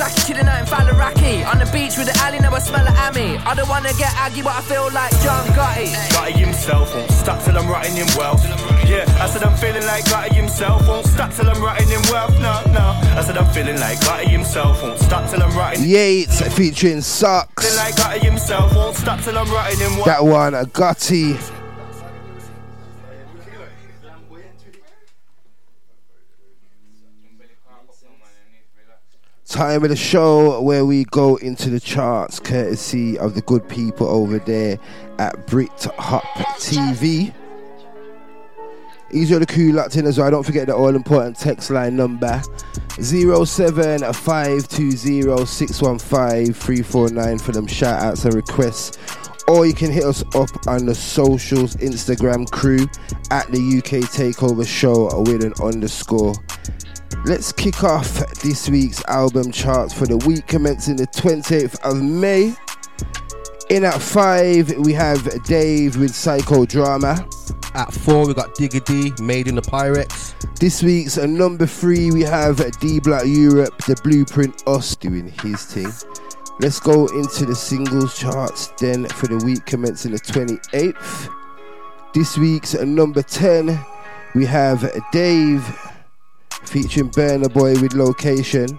on a I'm on the Kawasaki, chilling out in Faliraki. On the beach with the alley, now I smell of Ami. I don't wanna get aggy, but I feel like John Gotti. Gotti himself, won't stop till I'm rotting in wealth. Yeah, I said I'm feeling like Gotti himself, won't stop till I'm rotting in wealth. No, no. I said I'm feeling like Gotti himself, won't stop till I'm rotting. Yates featuring Socks. Feeling like Gotti himself, won't stop till I'm rotting in wealth. That one, a Gotti. Time of the show where we go into the charts, courtesy of the good people over there at Brit Hop TV. Easy on the crew locked in as well. Don't forget the all important text line number 07520615349 for them shout outs and requests. Or you can hit us up on the socials, Instagram crew at the UK Takeover Show with an underscore. Let's kick off this week's album charts for the week commencing the 28th of May. In at five, we have Dave with Psychodrama. At four, we got Digga D, Made in the Pyrex. This week's at number three, we have D Block Europe, the Blueprint Us doing his thing. Let's go into the singles charts then for the week commencing the 28th. This week's at number 10, we have Dave featuring Burna Boy with Location.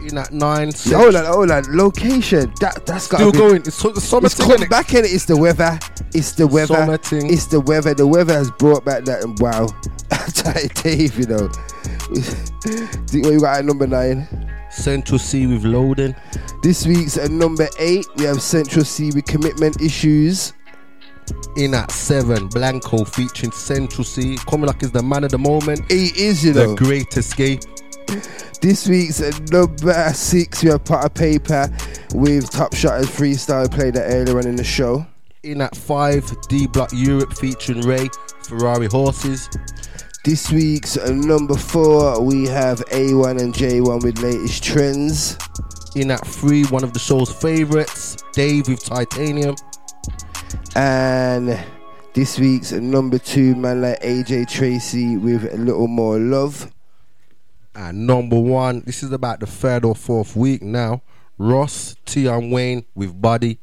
In at nine, Yeah, hold on, hold on. Location. That that's got Still going. It's, the summer it's thing, back in it. It's the weather. It's the weather. Summer thing. It's the weather. The weather has brought back that. Wow, Dave. You know. What you got at number nine. Central Cee with loading. This week's at number eight, we have Central Cee with commitment issues. In at seven, Blanco featuring Central Cee. Coming like is the man of the moment. He is, you the know. great escape. This week's number six, we have Potter Payper with Top Shotters Freestyle played that earlier on in the show. In at five, D Block Europe featuring RAYE, Ferrari Horses. This week's number four, we have A1 and J1 with latest trends. In at three, one of the show's favorites, Dave with Titanium. And this week's number two, man like AJ Tracey with a little more love. And number one, this is about the third or fourth week now. Russ, T and Wayne with Body.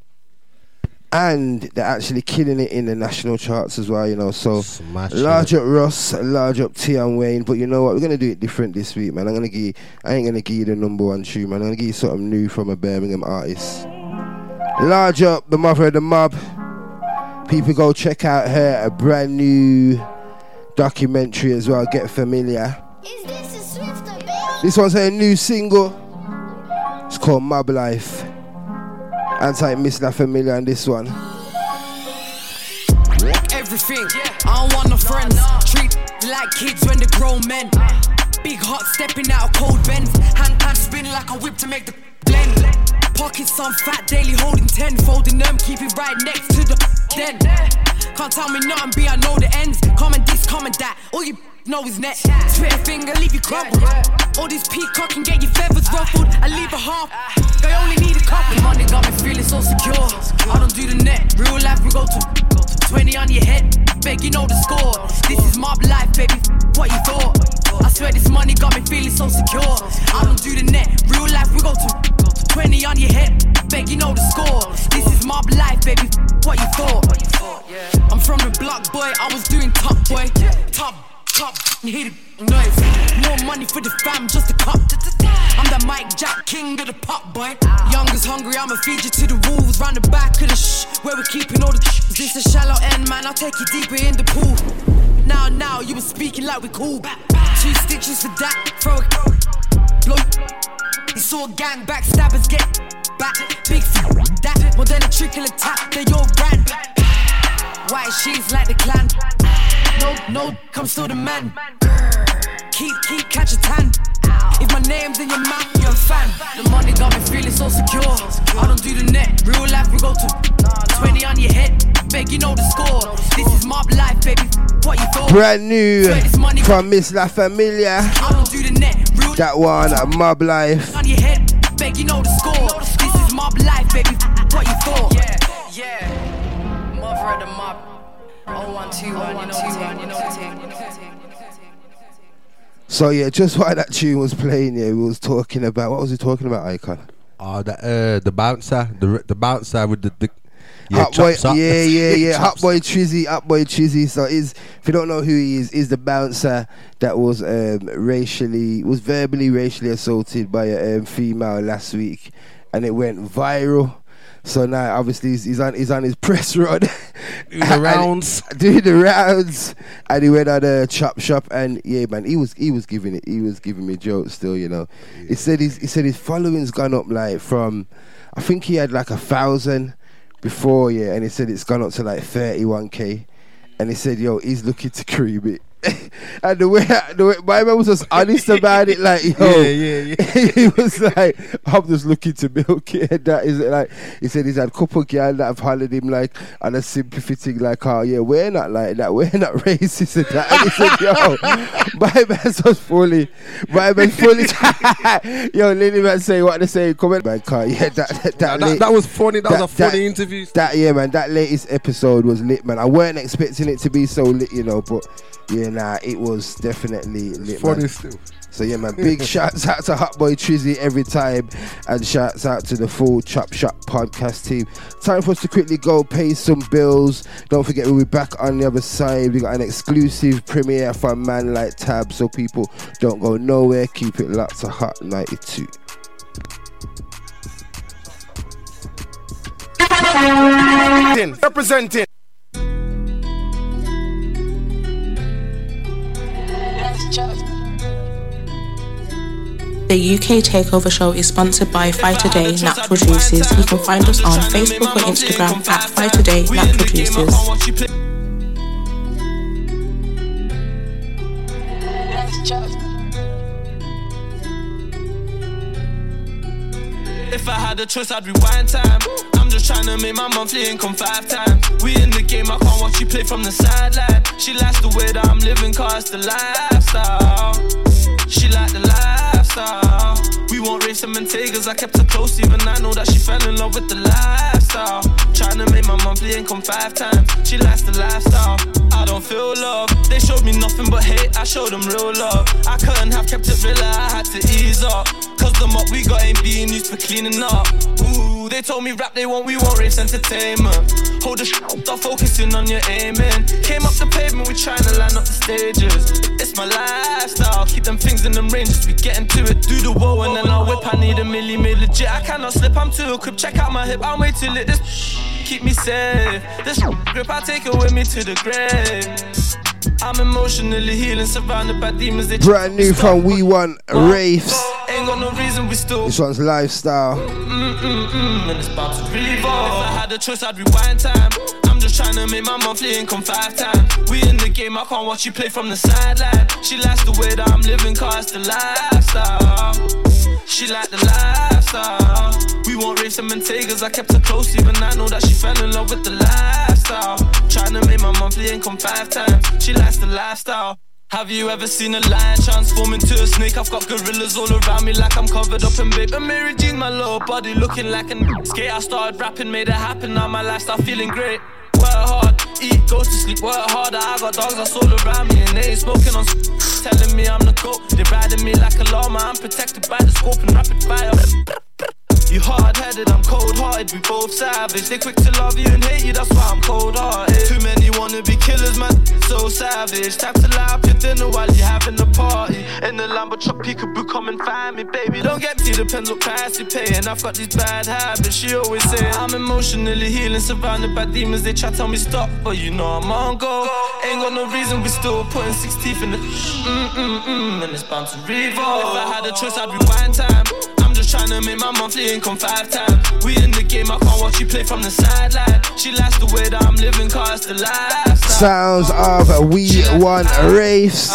And they're actually killing it in the national charts as well, you know. So Smashing large it. up Russ, large up Tion Wayne. But you know what? We're gonna do it different this week, man. I'm gonna give you, I ain't gonna give you the number one tune, man. I'm gonna give you something new from a Birmingham artist. Large up the mother of the mob. People go check out her a brand new documentary as well. Get familiar. This one's her new single. It's called Mob Life. Anti Miss La Familia on this one. Everything, I don't want no friends. Treat like kids when they grown men. Big heart stepping out of cold bends. Hand hand spinning like a whip to make the blend. Pockets on fat, daily holding ten. Folding them, keep it right next to the den. Can't tell me nothing, be I know the ends. Comment this, comment that. All you know is net. Spit a finger, leave you crumbled. All this peacock can get your feathers ruffled. I leave a half. I only need a couple. Money got me feeling so secure. I don't do the net. Real life, we go to 20 on your head. Beg, you know the score. This is mob life, baby. What you thought? I swear this money got me feeling so secure. I don't do the net. Real life, we go to 20 on your hip, Beg, you know the score. This is mob life, baby. What you thought? I'm from the block, boy, I was doing top boy. Top, top, hit it, noise. More money for the fam, just a cup. I'm the Mike Jack King of the pop boy. Young is hungry, I'ma feed you to the wolves. Round the back of the shh, where we're keeping all the. This a shallow end, man, I'll take you deeper in the pool. Now, now, you been speaking like we cool. Two stitches for that, throw it. Blow. A gang backstabbers get back. Big f that, more than a trickle attack. They all ran. White sheets like the clan. No, no, come still the man. Keep, keep, catch a tan. If my name's in your mouth, you're a fan. The money got me feeling so secure. I don't do the net, real life, we go to 20 on your head. Beg, you know the score. This is mob life, baby. What you thought? Brand new from Miss La Familia. I don't do the net, real That one, uh, Mob Life. on your head. Beg, you know the score. This is mob life, baby. What you thought? Yeah, yeah. Mother of the mob. Oh, one, two, one, you know what you know what So yeah, just while that tune was playing, yeah, we was talking about what was he talking about, Icon? Oh, that uh, the bouncer, the the bouncer with the, the yeah, Hot boy, up. yeah, yeah, yeah. Hot boy Trizzy, Hot boy Trizzy. So is if you don't know who he is, is the bouncer that was um, racially, was verbally racially assaulted by a um, female last week, and it went viral. So now, obviously, he's, he's on he's on his press run, Doing the rounds. doing the rounds, and he went on a chop shop, and yeah, man, he was he was giving it, he was giving me jokes still, you know. He said his he said his following's gone up like from, I think he had like a thousand before, yeah, and he said it's gone up to like thirty one k, and he said, yo, he's looking to cream it. and the way, the way my man was just honest about it, like yo, Yeah, yeah, yeah. he was like, I'm just looking to milk it. And that is it. Like he said, he's had a couple of girls that have hollered him like on a sympathy thing, like, oh yeah, we're not like that, we're not racist and that. And he said, yo, my man's was fully, my man fully. yo, Lily man say what they say. Comment, man, car. Yeah, that that, that, Nah, that- that was funny. That was a funny interview. That yeah, man. That latest episode was lit, man. I weren't expecting it to be so lit, you know, but yeah, nah, it was definitely lit. Funny man. still. So yeah, man. Big shouts out to Hot Boy Trizzy every time, and shouts out to the full Chop Shop podcast team. Time for us to quickly go pay some bills. Don't forget we'll be back on the other side. We got an exclusive premiere for a man like Tab, so people don't go nowhere. Keep it locked to Hot 92. Representing. The UK Takeover Show is sponsored by Fighter Day Natural Juices. You can find us on Facebook or Instagram at Fighter Day Natural Juices. If I had a choice, I'd rewind time. Just trying to make my monthly income five times. We in the game, I can't watch you play from the sideline. She likes the way that I'm living, cause the lifestyle. She like the lifestyle. We won't race and takers, I kept her close, even I know that she fell in love with the lifestyle. Trying to make my monthly income five times. She likes the lifestyle. I don't feel love. They showed me nothing but hate, I showed them real love. I couldn't have kept it real, I had to ease up. Cause the mop we got ain't being used for cleaning up. Ooh, they told me rap they want, we want race entertainment. Hold the sh- stop focusing on your aiming. Came up the pavement, we trying to line up the stages. It's my lifestyle, keep them things in them ranges. We get into it, do the whoa, and then I whip. I need a milli, milli legit. I cannot slip, I'm too equipped. Check out my hip, I'm way too lit. This keep me safe. This grip, I take it with me to the grave. I'm emotionally healing, surrounded by demons. They Brand new from We Want Wraiths. Ain't got no reason, we still. This one's lifestyle. Mm-mm-mm, and it's about to revolve. If I had a choice, I'd rewind time. I'm just trying to make my monthly income five times. We in the game, I can't watch you play from the sideline. She likes the way that I'm living, cause the lifestyle. She like the lifestyle. Won't race them and takers. I kept her close, even I know that she fell in love with the lifestyle. Trying to make my monthly income five times. She likes the lifestyle. Have you ever seen a lion transform into a snake? I've got gorillas all around me like I'm covered up in babe. And Mary Jean, my little body looking like a skate. I started rapping, made it happen. Now my lifestyle feeling great. Work hard, eat, go to sleep, work harder. I got dogs that's all around me and they ain't smoking on telling me I'm the goat. They riding me like a llama. I'm protected by the scope and rapid fire. You hard headed, I'm cold hearted, we both savage. They quick to love you and hate you, that's why I'm cold hearted. Too many wanna be killers, man. So savage. Time to light up your dinner while you're having a party. In the Lambo truck, peekaboo, come and find me, baby. Don't get me, depends what price you pay. And I've got these bad habits. She always say I'm emotionally healing, surrounded by demons. They try to tell me stop, but you know I'm on go. Ain't got no reason, we still putting six teeth in the mm mm mm, and it's bound to revolve. If I had a choice, I'd rewind time. Trying to make my monthly income five times. We in the game, I can't watch you play from the sideline. She likes the way that I'm living, cause the lifestyle. Sounds of We Want Race.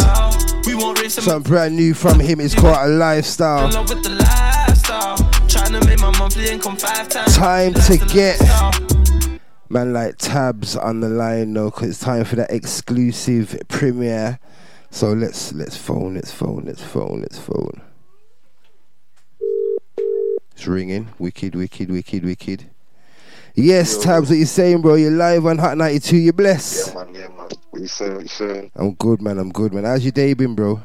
Want race Something brand new from him. is called a lifestyle. in love with the lifestyle. Trying to make my monthly income five times. Time to get man like Tabz on the line though, cause it's time for that exclusive premiere. So let's let's phone, let's phone, let's phone, let's phone. It's ringing. Wicked, wicked, wicked, wicked. Yes, Tabz, what you saying, bro? You're live on Hot 92. You bless. Yeah, man, yeah, man. What you saying? What you saying? I'm good, man. I'm good, man. How's your day been, bro?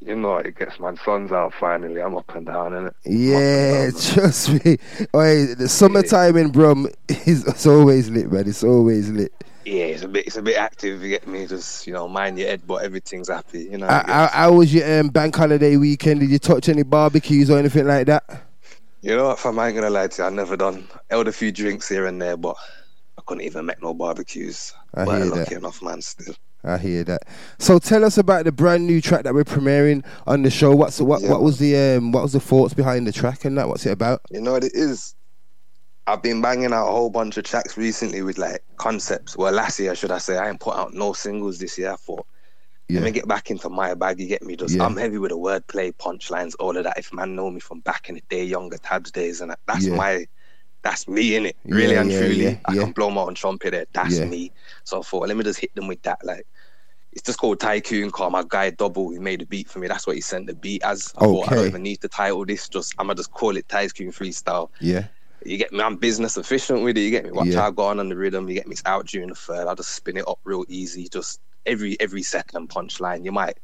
You know it gets, man. Sun's out finally. I'm up and down, innit? Yeah, trust me. Oh, the summertime in Brum is it's always lit, man. It's always lit. Yeah, it's a bit, it's a bit active. You get me? Just you know, mind your head, but everything's happy. You know. How, how, how was your um, bank holiday weekend? Did you touch any barbecues or anything like that? You know what, fam, I ain't gonna lie to you, I never done. Held a few drinks here and there, but I couldn't even make no barbecues. I but hear lucky that. enough, man, still. I hear that. So tell us about the brand new track that we're premiering on the show. What's what? Yeah. What was the um? What was the thoughts behind the track and that? What's it about? You know what it is? I've been banging out a whole bunch of tracks recently with like concepts. Well, last year, should I say, I ain't put out no singles this year. I thought, let me get back into my bag. You get me? Just Yeah. I'm heavy with the wordplay, punchlines, all of that. If man know me from back in the day, younger Tabz days, and that's Yeah. my, that's me in it. Really Yeah, and yeah, truly, yeah, I can blow my own trumpet there. That's Yeah. me. So I thought, let me just hit them with that. Like, it's just called Tycoon. Call my guy Double. He made the beat for me. That's what he sent the beat as. I thought I don't even need to title this. Just I'ma just call it Tycoon Freestyle. Yeah. You get me? I'm business efficient with it. You get me? Watch Yeah. how I go on on the rhythm. You get me? It's out during the third. I'll just spin it up real easy. Just every every second punchline. You might,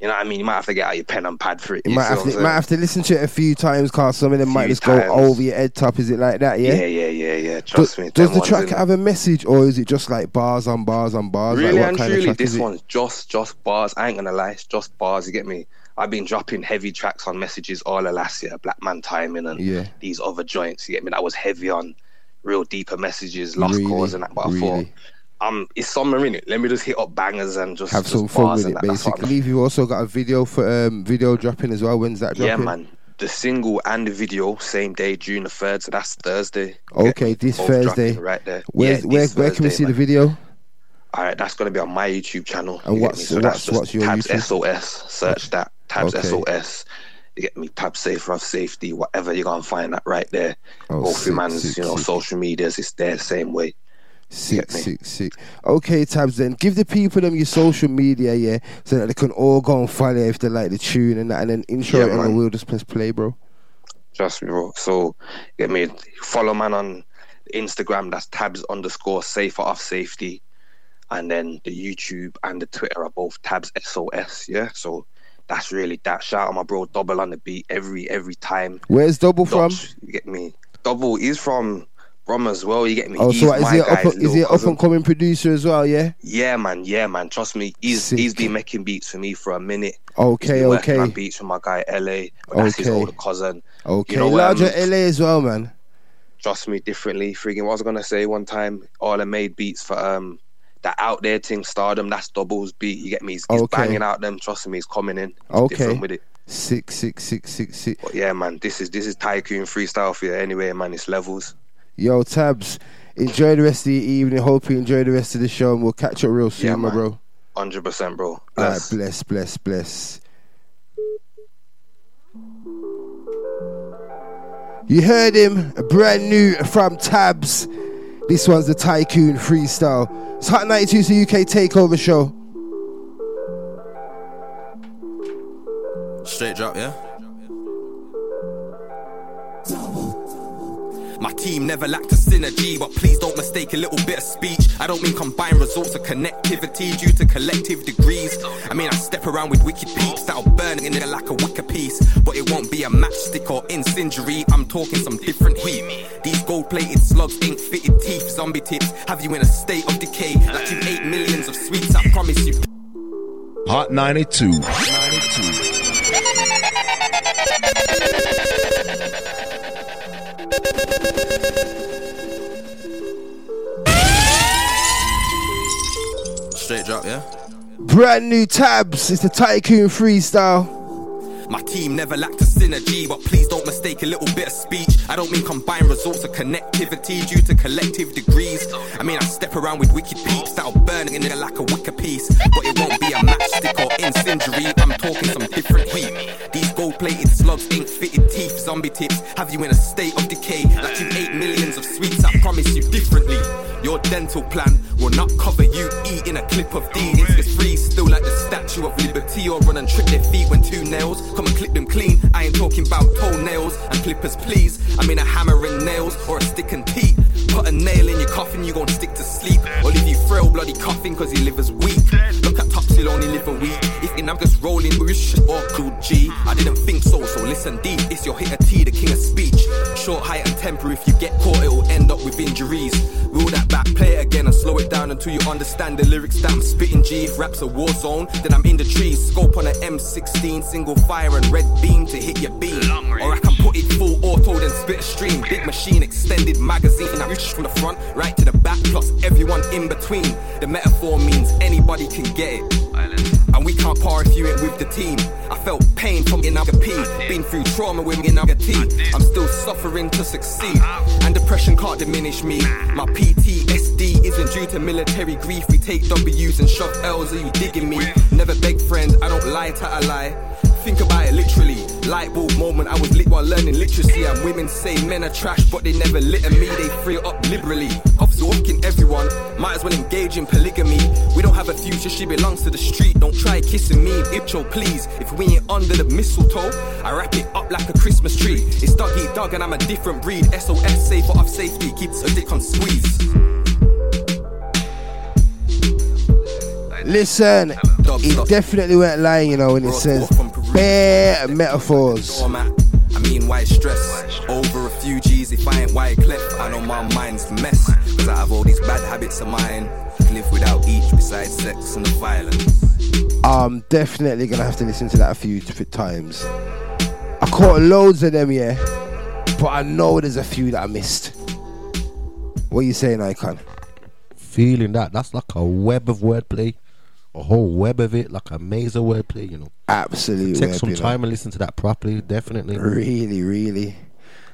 you know what I mean? You might have to get out your pen and pad for it. You You might have to might have to listen to it a few times, cause some of them might just go over your head top. Is it like that? Yeah. yeah, yeah, yeah, yeah. Trust Do- me. Does the track have a message, or is it just like bars on bars on bars? Really like, and truly, this one's just just bars. I ain't gonna lie, it's just bars. You get me? I've been dropping heavy tracks on messages all of last year, Black Man Timing and Yeah. these other joints. You get me? That was heavy on real deeper messages, lost Really, cause and that. But I thought, really. Um, it's summer in it. Let me just hit up bangers and just Have some fun with it, that. Basically. You've also got a video for um video dropping as well. When's that Yeah, man. The single and the video same day, June the third. So that's Thursday. Okay, this Both Thursday. right there. Where's, Yeah, where where can we see the video? All right, that's gonna be on my YouTube channel. And you what's- So what's- what's your Tabz YouTube? SOS. Search that Tabz Okay. SOS. You get me? Tab Safe Rough Safety. Whatever you're gonna find that right there. Oh, Go sick, through man's, sick, you know, sick. social medias. It's there same way. Sick, sick, sick. Okay, Tabz, then give the people them your social media, yeah, so that they can all go and follow if they like the tune and that, and then intro Yeah, it and we'll just press play, bro. Trust me, bro. So get me follow man on Instagram. That's Tabz underscore safer off safety, and then the YouTube and the Twitter are both Tabz SOS. Yeah, so that's really that. Shout out my bro Double on the beat every every time. Where's Double from? Get me? Double is from Brum as well. You get me? Oh, He's so is my he, up, is he an up and coming producer as well, yeah? Yeah, man. Yeah, man. Trust me. He's Sick. he's been making beats for me for a minute. Okay, okay. on beats for my guy LA. But that's his older cousin. Okay, You know, larger um, LA as well, man. trust me differently. Freaking, what was gonna say one time? All I made beats for um that out there thing, stardom. That's doubles beat. You get me? He's, he's Okay. banging out them. Trust me, he's coming in. He's Okay. with it. Six, six, six, six, six. But yeah, man, this is this is tycoon freestyle for you anyway, man. It's levels. Yo, Tabz, enjoy the rest of your evening. Hope you enjoy the rest of the show, and we'll catch up real soon, Yeah, my man. bro. Hundred percent, bro. All right, Bless. bless, bless, bless. You heard him, brand new from Tabz. This one's the Tycoon Freestyle. It's Hot 92 's the UK Takeover Show. Straight drop, yeah? My team never lacked a synergy, but please don't mistake a little bit of speech. I don't mean combined results of connectivity due to collective degrees. I mean, I step around with wicked peeps that'll burn in there like a wicker piece, but it won't be a matchstick or incendiary. I'm talking some different heat. These gold plated slugs ain't fitted teeth, zombie tips have you in a state of decay like you ate millions of sweets. I promise you. Hot 92. Straight drop, yeah? Brand new Tabz. It's the Tycoon freestyle. My team never lacked a synergy, but please don't mistake a little bit of speech. I don't mean combined results of connectivity due to collective degrees. I mean, I step around with wicked peeps that'll burn in there like a wicker piece, but it won't be a matchstick or incendiary. I'm talking some different heat. These gold plated slugs ain't fitted teeth, zombie tips have you in a state of decay like you ate millions of sweets. I promise you differently. Your dental plan will not cover you eating a clip of D. Oh, it's just free, still like the Statue of Liberty, or run and trip their feet when two nails come and clip them clean. I ain't talking about toenails and clippers, please. I mean a hammer and nails or a stick and teeth. Put a nail in your coffin, you gon' stick to sleep. Or leave you frail, bloody coughing cause your liver's weak. Look at Tops, only live a week. If in I'm just rolling with shit or cool G. I didn't think so, so listen deep. It's your hitter T, the king of speech. Short, height, and temper. If you get caught, it'll end up with injuries. Rule that back, play it again, and slow it down until you understand the lyrics that I'm spitting. G, if rap's a war zone, then I'm in the trees. Scope on an M16, single fire and red beam to hit your beam. Or I can put it full auto, then spit a stream. Big machine, extended magazine. I reach from the front right to the back, plus everyone in between. The metaphor means anybody can get it. And we can't par if you ain't with the team. I felt pain from Inaga P. Been through trauma with T. I'm still suffering to succeed. And depression can't diminish me. My PTSD isn't due to military grief. We take W's and shove L's. Are you digging me? Never beg friends, I don't lie to a lie. Think about it literally. Light bulb moment, I was lit while learning literacy. And women say men are trash, but they never litter me. They free up liberally. Absorbing everyone, might as well engage in polygamy. We don't have a future, she belongs to the street. Don't try kissing me, Ipcho, please. If we ain't under the mistletoe, I wrap it up like a Christmas tree. It's dog eat dog, and I'm a different breed. SOS, safe but off safety, keeps a dick on squeeze. Listen, it definitely went lying, you know, when it says bare metaphors. I mean, why stress? Over a few G's, if I ain't white cliff, I know my mind's mess. Cause I have all these bad habits of mine. Live without each besides sex and the violence. I'm definitely gonna have to listen to that a few t- times. I caught loads of them, yeah, but I know there's a few that I missed. What are you saying, Icon? Feeling that. That's like a web of wordplay. A whole web of it, like a maze of wordplay, you know. Absolutely. Take some you know. time and listen to that properly, definitely. Really, really.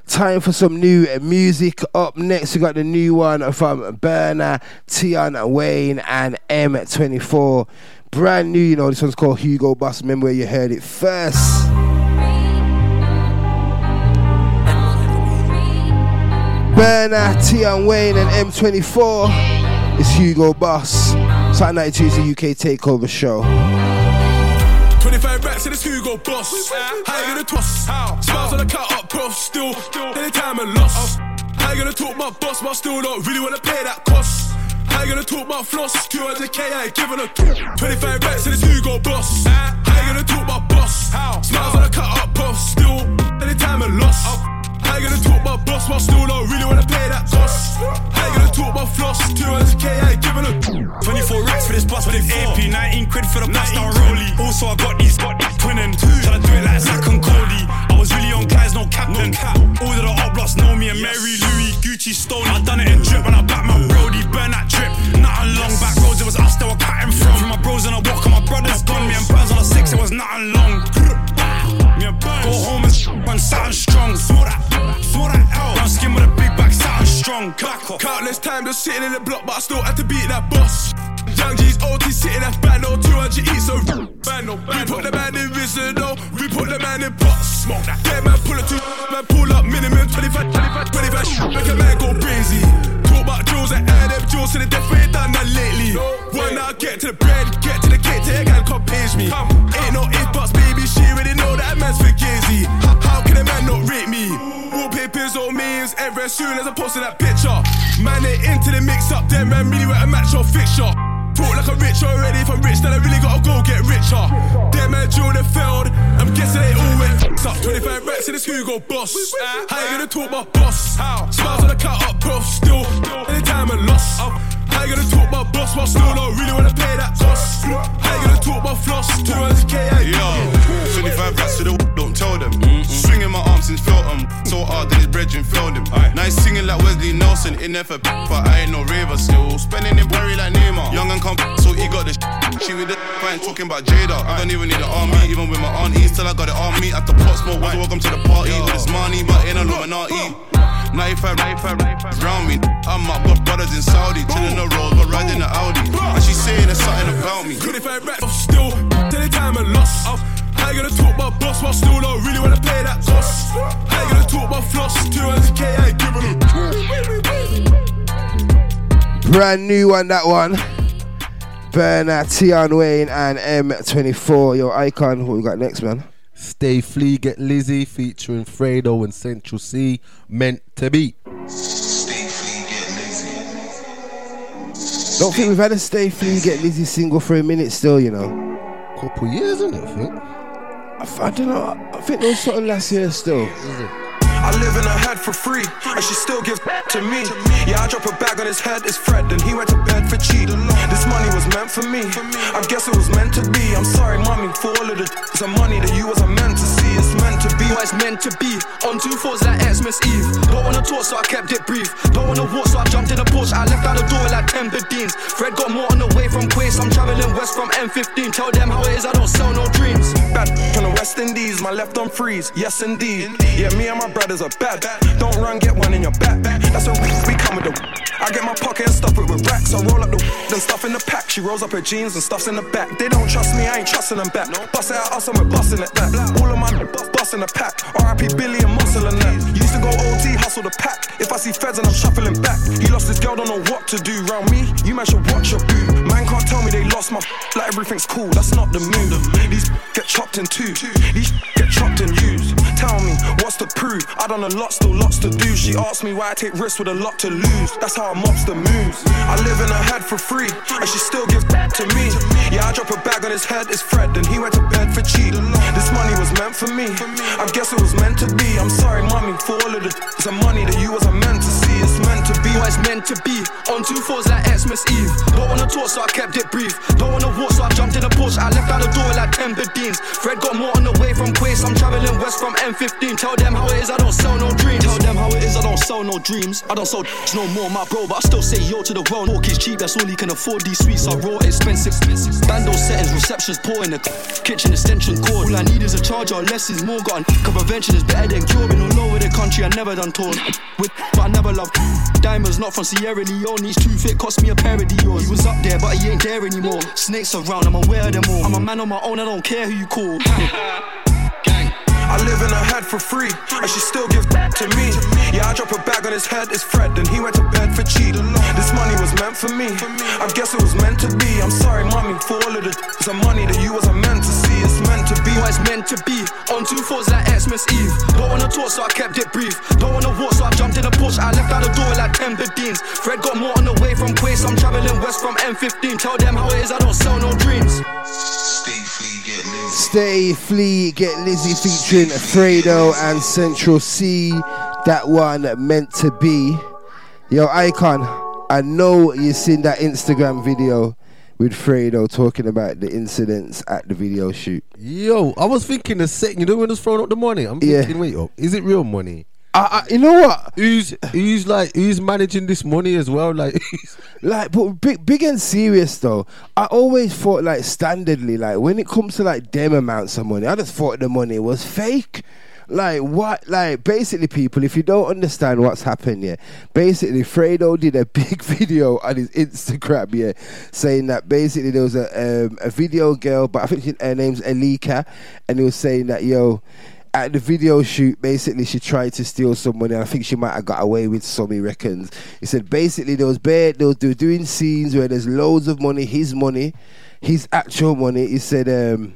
Time for some new music. Up next, we got the new one from Burner, Tion Wayne, and M24. Brand new, you know. This one's called Hugo Boss. Remember where you heard it first. Burner, Tion Wayne, and M24. It's Hugo Boss. Saturday Night the UK Takeover Show. 25 racks in this Hugo boss. How you gonna toss? Smiles on the cut up, prof. Still, anytime and loss. How you gonna talk my boss, but still don't really wanna pay that cost? How you gonna talk about floss? 200k, I ain't giving a 25 racks in this Hugo boss. How you gonna talk my boss? How? Smiles on the cut up, prof. Still, anytime and loss. How you gonna talk about boss, but still don't really wanna pay that cost? How you gonna talk about floss? 200k, I ain't giving a 24 racks for this bus with AP, 19 quid for the pasta rollie. Also, I got these, got these twinning. Tryna do it like Zach and Cody. I was really on guys, no captain. All of the up blocks know me and Mary Louis, Gucci stole. I done it in drip and I back my Brody, burn that trip. Nothing long back roads, it was us they were cutting from. My bros and I walk on my brothers gone. Me and Burns on a six, it was nothing long. Me and Burns go home and run something strong. That, small that Clack. Countless times just sitting in the block, but I still had to beat that boss. Young G's OT sitting at bad, no 200 eat so bad, no. We put the man in vision, no, we put the man in pots. Smoke that. Dead man pull a two, man pull up minimum 25, 25, 25. Make a man go crazy. About jewels and add them jewels to the death, we ain't done that lately. One now get to the bread, get to the cake, till again come page me. Ain't no if buts, baby, she already know that man's for gazy. How, how can a man not rate me? Wallpapers or memes, every as soon as I posted that picture. Man, they into the mix up. Them man really want a match or fixture. Talk like I'm rich already. If I'm rich, then I really gotta go get richer. Them man drilled and failed. I'm guessing they all went f***ed up. 25 racks in this Hugo boss. Uh, how you gonna talk my boss? How? Smiles on the cut up, bro. Still, anytime I lost. How you gonna talk my boss while still don't really wanna pay that cost? How you gonna talk my floss? 200k, I eh? Yo, 25 rats to the w- don't tell them. Swinging my arms since felt them. So hard that his brethren failed him. Now he's singing like Wesley Nelson. In there for p- but I ain't no raver still. Spending in Barry like Neymar. Young and come, so he got the sh- She with the fine talking about Jada. I don't even need the army, even with my aunties. Till I got me at the pot smoke. Welcome to the party. All this money, but ain't Illuminati. 95, 95, 95 round me. I'm up, got brothers in Saudi. Chilling the road, but riding the Audi. And she saying there's something about me. 25 racks up still, anytime I lost. Uh, how you gonna talk my boss while still don't really wanna pay that cost? How you gonna talk my floss? 200k, I ain't giving a Brand new one, that one. Bernard, Tion Wayne, and M24. Your icon. What we got next, man? Stay Flee, Get Lizzy featuring Fredo and Central Cee. Meant to be. Don't think we've had a Stay Free Get Lizzie single for a minute still, you know. Couple years, isn't it? I think. I, f- I don't know. I think there was something last year still. I live in her head for free, and she still gives to me. Yeah, I drop a bag on his head, it's Fred, and he went to bed for cheap. This money was meant for me. I guess it was meant to be. I'm sorry, mommy, for all of the some money that you wasn't meant to be. What it's meant to be. On two fours like Xmas Eve. Don't wanna talk, so I kept it brief. Don't wanna walk, so I jumped in a Porsche. I left out the door like 10 Bedines. Fred got more on the way from Quace. I'm traveling west from M15. Tell them how it is, I don't sell no dreams. Bad from the West Indies, my left on freeze. Yes, indeed. Yeah, me and my brothers are bad. Don't run, get one in your back. That's what we come with the. I get my pocket and stuff it with racks. I roll up the then stuff in the pack. She rolls up her jeans and stuffs in the back. They don't trust me, I ain't trusting them back. Bust it out us we're busting it back. All of my busting the pack. RIP Billy and Muscle and that. Used to go OT, hustle the pack. If I see feds and I'm shuffling back. He lost his girl, don't know what to do. Round me, you man should watch your boo. Man can't tell me they lost my like everything's cool. That's not the move. These get chopped in two. These get chopped and used. Tell me what's to prove. I done a lot, still lots to do. She asked me why I take risks with a lot to lose. That's how I a mobster moves. I live in her head for free, and she still gives back to me. Yeah, I drop a bag on his head, it's Fred, and he went to bed for cheap. This money was meant for me. I guess it was meant to be. I'm sorry, mommy, for all of the some money that you wasn't meant to see. It's be. What it's meant to be. On two fours like Xmas Eve. Don't wanna talk, so I kept it brief. Don't wanna walk, so I jumped in a Porsche. I left out the door like 10 Bedines. Fred got more on the way from Quace. I'm traveling west from M15. Tell them how it is, I don't sell no dreams. Tell them how it is, I don't sell no dreams. I don't sell no more, my bro, but I still say yo to the world. Walk is cheap, that's all he can afford. These sweets are raw, expensive. Bando settings, receptions poor in the kitchen extension cord. All I need is a charger, less is more. Got a prevention is better than. Been all over the country, I never done torn. With, but I never loved diamonds, not from Sierra Leone. These two fit cost me a pair of Dior. He was up there, but he ain't there anymore. Snakes around, I'm aware of them all. I'm a man on my own, I don't care who you call. I live in her head for free, and she still gives to me. Yeah, I drop a bag on his head, it's Fred, and he went to bed for cheap. This money was meant for me. I guess it was meant to be. I'm sorry, mommy, for all of the some money that you wasn't meant to be. What it's meant to be. On two fours like Xmas Eve. Don't wanna talk, so I kept it brief. Don't wanna walk, so I jumped in a Porsche. I left out the door like 10 Bedines. Fred got more on the way from Quace. I'm traveling west from M15. Tell them how it is, I don't sell no dreams. Stay Flee, Get Lizzy featuring Fredo and Central Cee. That one meant to be. Yo, Icon, I know you seen that Instagram video with Fredo talking about the incidents at the video shoot. Yo, I was thinking the second, you know when I was throwing up the money? I'm Yeah. thinking, wait up, is it real money? I, I, you know what? Who's who's like who's managing this money as well? Like, Like, but big, big and serious though. I always thought like standardly, like when it comes to like them amounts of money, I just thought the money was fake. Like what? Like basically, people, if you don't understand what's happened, yeah, basically, Fredo did a big video on his Instagram, yeah, saying that basically there was a um, a video girl, but I think she, her name's Elika, and he was saying that yo. At the video shoot, basically, she tried to steal some money. I think she might have got away with some, he reckons. He said basically there was bad, they were doing scenes where there's loads of money, his money, his actual money. He said, um,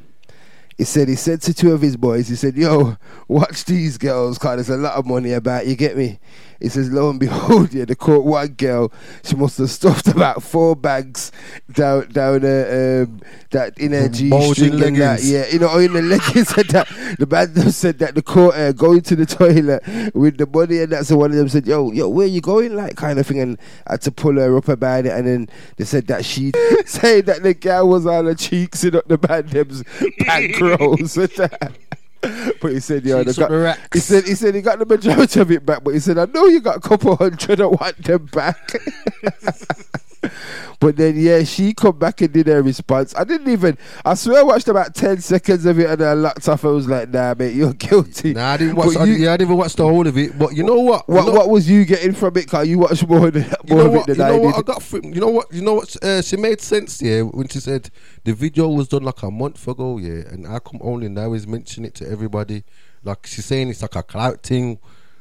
he said he said to two of his boys, he said, "Yo, watch these girls, cause there's a lot of money about. You get me?" He says, lo and behold, yeah, they caught one girl. She must have stuffed about four bags down down her, um, that in her G string and that. Yeah, you know, in the leggings and that. The man said that the caught her going to the toilet with the money and that. So one of them said, yo, yo, where you going? Like kind of thing. And had to pull her up about it. And then they said that she saying that the girl was on her cheeks and up the man them's bankrolls and that. But he said, "Yeah, the got." He said, "He said he got the majority of it back, but he said I know you got a couple hundred. I want them back." but then, yeah, she come back and did her response. I didn't even. I swear, I watched about ten seconds of it and I locked off. I was like, "Nah, mate, you're guilty." Nah, I didn't watch. I, you- yeah, I didn't watch the whole of it. But you know what? What What was you getting from it? Cause you watched more, than, You know of what? it You know I what? I got. fr- You know what? You know what? Uh, she made sense, yeah, when she said the video was done like a month ago, yeah, and I come only now is mentioning it to everybody? Like she's saying it's like a clout thing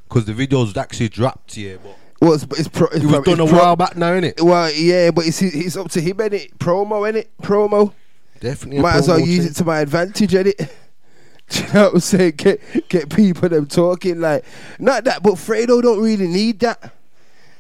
because the video's actually dropped, yeah. But Well, it's, it's, pro, it's it was prob- done a pro- while back now, innit? Well, yeah, but it's it's up to him, innit? Promo, innit? Promo. Definitely. Might as well use it to my advantage, innit? Do you know what I'm saying? Get get people them talking like not that, but Fredo don't really need that.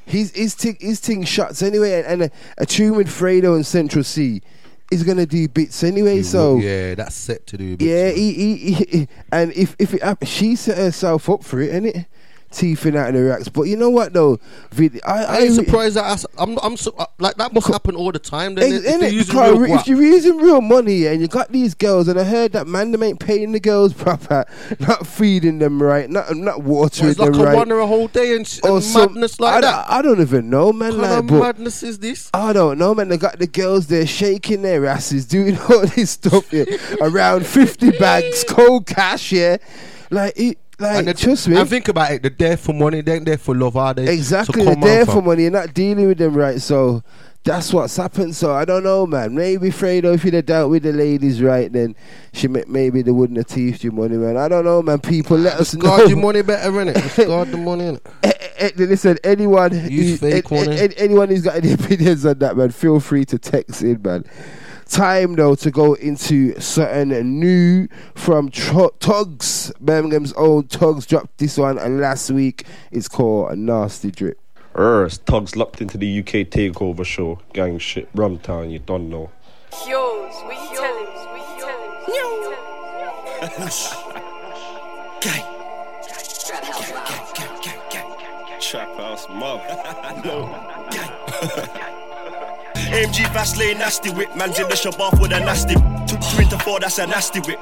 His his thing his thing shots anyway, and, and a, a tune with Fredo and Central Cee is gonna do bits anyway. You so will- yeah, that's set to do. a bit. yeah, he, he, he, he- and if if it happens, she set herself up for it, innit? Teething out of the racks. But you know what though? Vid- I, I ain't surprised that I, s- I'm. I'm so, uh, like that must happen all the time. Then Ex- if they're innit? using real if you're using real money and you got these girls, and I heard that man them ain't paying the girls proper, not feeding them right, not not watering Well, it's like them a right. runner a whole day and, sh- or and some- madness like I, that. don't- I don't even know, man. What Like, kind of madness is this? I don't know, man. They got the girls there shaking their asses, doing all this stuff, yeah. Around fifty bags, cold cash, yeah. Like, it, like, And, they- trust me. and think about it. They're there for money. They ain't there for love, are they? Exactly, So they're there for money. You're not dealing with them right, so that's what's happened. So I don't know, man. Maybe Fredo, if you'd have dealt with the ladies right, then she may, maybe they wouldn't have teased you money, man. I don't know, man. People, let us know. Guard your money better, innit? Just guard the money, innit? Eh, Listen, anyone, who- eh, eh, money. eh, anyone who's got any opinions on that, man, feel free to text in, man. Time though to go into something new from Tro- Tugs. Birmingham's own Tugs dropped this one last week. It's called a nasty drip. Err, Tugs locked into the UK takeover show. Gang shit, Rumtown, you don't know. Yours, we tell him, we tell him. Trap house mob. no. AMG fast lane, nasty whip. Man's in the shop off with a nasty. Two, two into four, that's a nasty whip.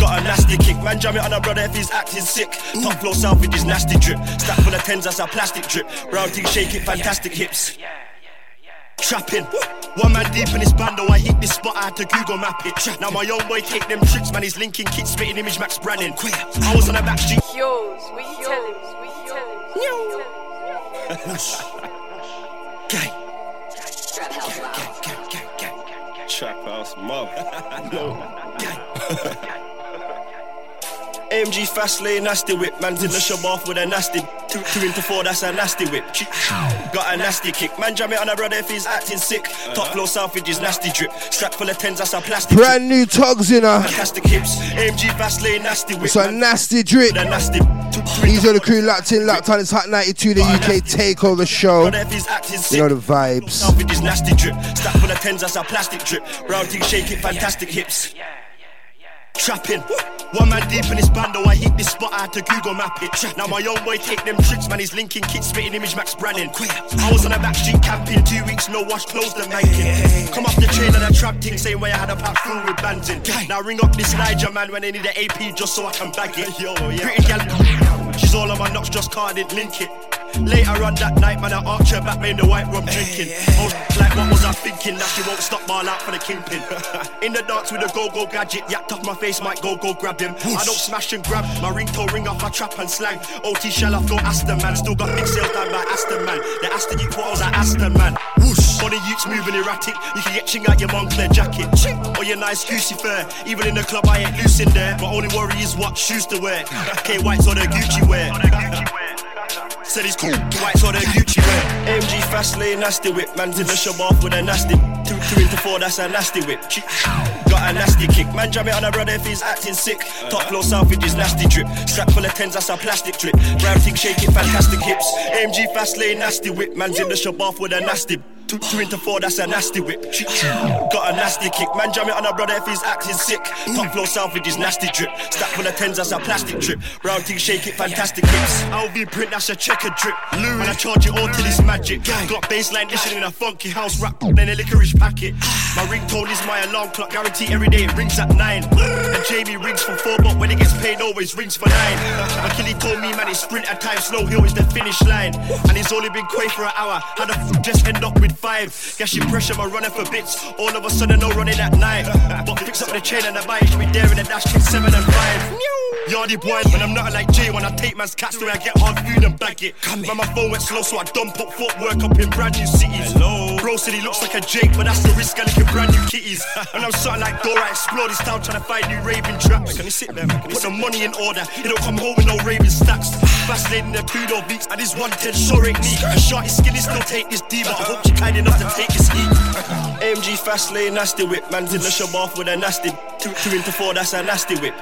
Got a nasty kick. Man, jam it on a brother if he's acting sick. Top flow south with his nasty drip. Stack full of tens, that's a plastic drip. Round thing shake it, fantastic hips. Trapping. One man deep in this bando, I hit this spot, I had to Google map it. Now my young boy take them tricks, man, he's linking kit, spitting image Max Branning. I was on the back street. Yours, we tell him, we tell him. Trap house mob. no. AMG fast lane, nasty whip. Man's in the shop off with a nasty. Two, two into four, that's a nasty whip. Got a nasty kick. Man, jam it on a brother if he's acting sick. Top flow south with his nasty drip. Strap full of tens, that's a plastic. Brand new Tugs in her. Fantastic hips. AMG fast lane, nasty whip. It's a nasty drip. The nasty. He's on the crew locked in, locked on. It's Hot 92, the UK takeover show. Brother if he's. You know the vibes. South with his nasty drip. Stack full of tens, that's a plastic drip. Round thing shake it, fantastic hips. Trapping. One man deep in this bando, I hit this spot, I had to Google map it. Now my own boy take them tricks, man, he's linking kit, spitting image Max Branning. I was on the back street camping, two weeks, no wash, clothes, the mankin. Come off the train and a trap thing, same way I had a pack full with bands in. Now ring up this Niger man when they need an AP just so I can bag it. Yo, yeah. Pretty gal, she's all on my knocks, just card didn't link it. Later on that night, man, I arch her back, made the white rum drinking. I was like, what was I thinking? That she won't stop ball out for the kingpin. In the dance with a go-go gadget, yacked off my face, might go go grab him. I don't smash and grab, my ringtone ring off, my trap and slang. OT shell off, go Aston man. Still got big sales done by Aston man. The Aston you photos at Aston man. Whoosh. Funny youths moving erratic. You can get ching out your Moncler jacket. Or your nice goosey fur. Even in the club, I ain't loose in there. My only worry is what shoes to wear. K whites or the Gucci wear. Said he's cool, whites or the Gucci wear. AMG fast lane, nasty whip. Man's in the shop off with a nasty. Two, two into four, that's a nasty whip. Got a nasty kick. Man, jam it on a brother if he's acting sick. Top floor his nasty drip. Strap full of tens, that's a plastic drip. Brown thing shake it, fantastic hips. AMG fast lane, nasty whip. Man's in the shop off with a nasty. Two, two into four, that's a nasty whip. Got a nasty kick. Man, jam it on a brother if he's acting sick. Top floor with his nasty drip. Stack full of tens, that's a plastic drip. Round thing, shake it, fantastic hips. LV print, a checker drip. Lou, and I charge it all till it's magic. Got baseline dishing in a funky house rap, then a licorice packet. Ah. My ringtone is my alarm clock, guarantee every day it rings at nine. And Jamie rings for four, but when it gets paid, always rings for nine. Achilles told me, man, it's sprint at time, slow hill is the finish line. And he's only been quay for an hour. How the f just end up with five? Guess you pressure, my running for bits. All of a sudden, no running at night. But fix up the chain and the bike, should be there in the dash, seven and five. Yardy boy, when I'm not like Jay, when I take man's cats, where I get hard food bag it. Man, my phone went slow, so I dump up footwork up in brand new cities. Bro said he looks like a Jake, but that's the risk I lick in brand new kitties. And I'm something like Dora, I explore this town, trying to find new raving traps. Can you sit there? man? Put the money in order, It don't come home with no raving stacks. In the Pluto beats, and this 110 sure ain't neat. Shorty skinny still take this D, but I hope she kind enough to take this heat. AMG fast lane, nasty whip, man's in the shop off with a nasty. Two, two into four, that's a nasty whip.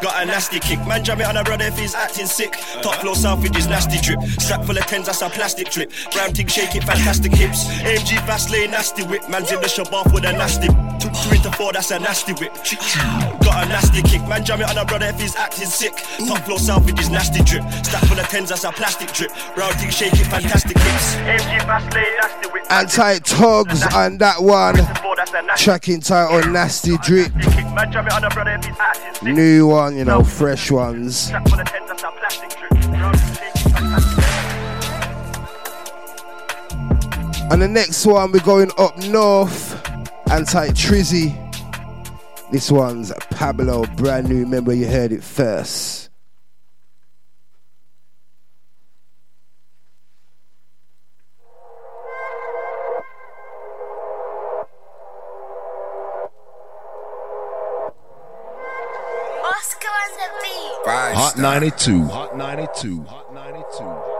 Got a nasty kick, man, jam it on a brother if he's acting sick. Top floor south with his nasty drip. Strap full of tens, that's a plastic trip. Brown thing, shake it, fantastic hips. AMG fast lane, nasty whip, man's in the shop off with a nasty. Two, two into four, that's a nasty whip. Got a nasty kick, man, jam it on a brother if he's acting sick. Top floor south with his nasty drip. Strap full of tens, that's a plastic drip. Brown thing, shake it, fantastic hips. AMG fast lane, nasty whip. Anti Togs on that one. Tracking title Nasty Drip. New one, you know, fresh ones. And the next one, we're going up north. Anti Trizzy. This one's Pablo, brand new. Remember, you heard it first. Hot 92. Hot 92. Hot 92.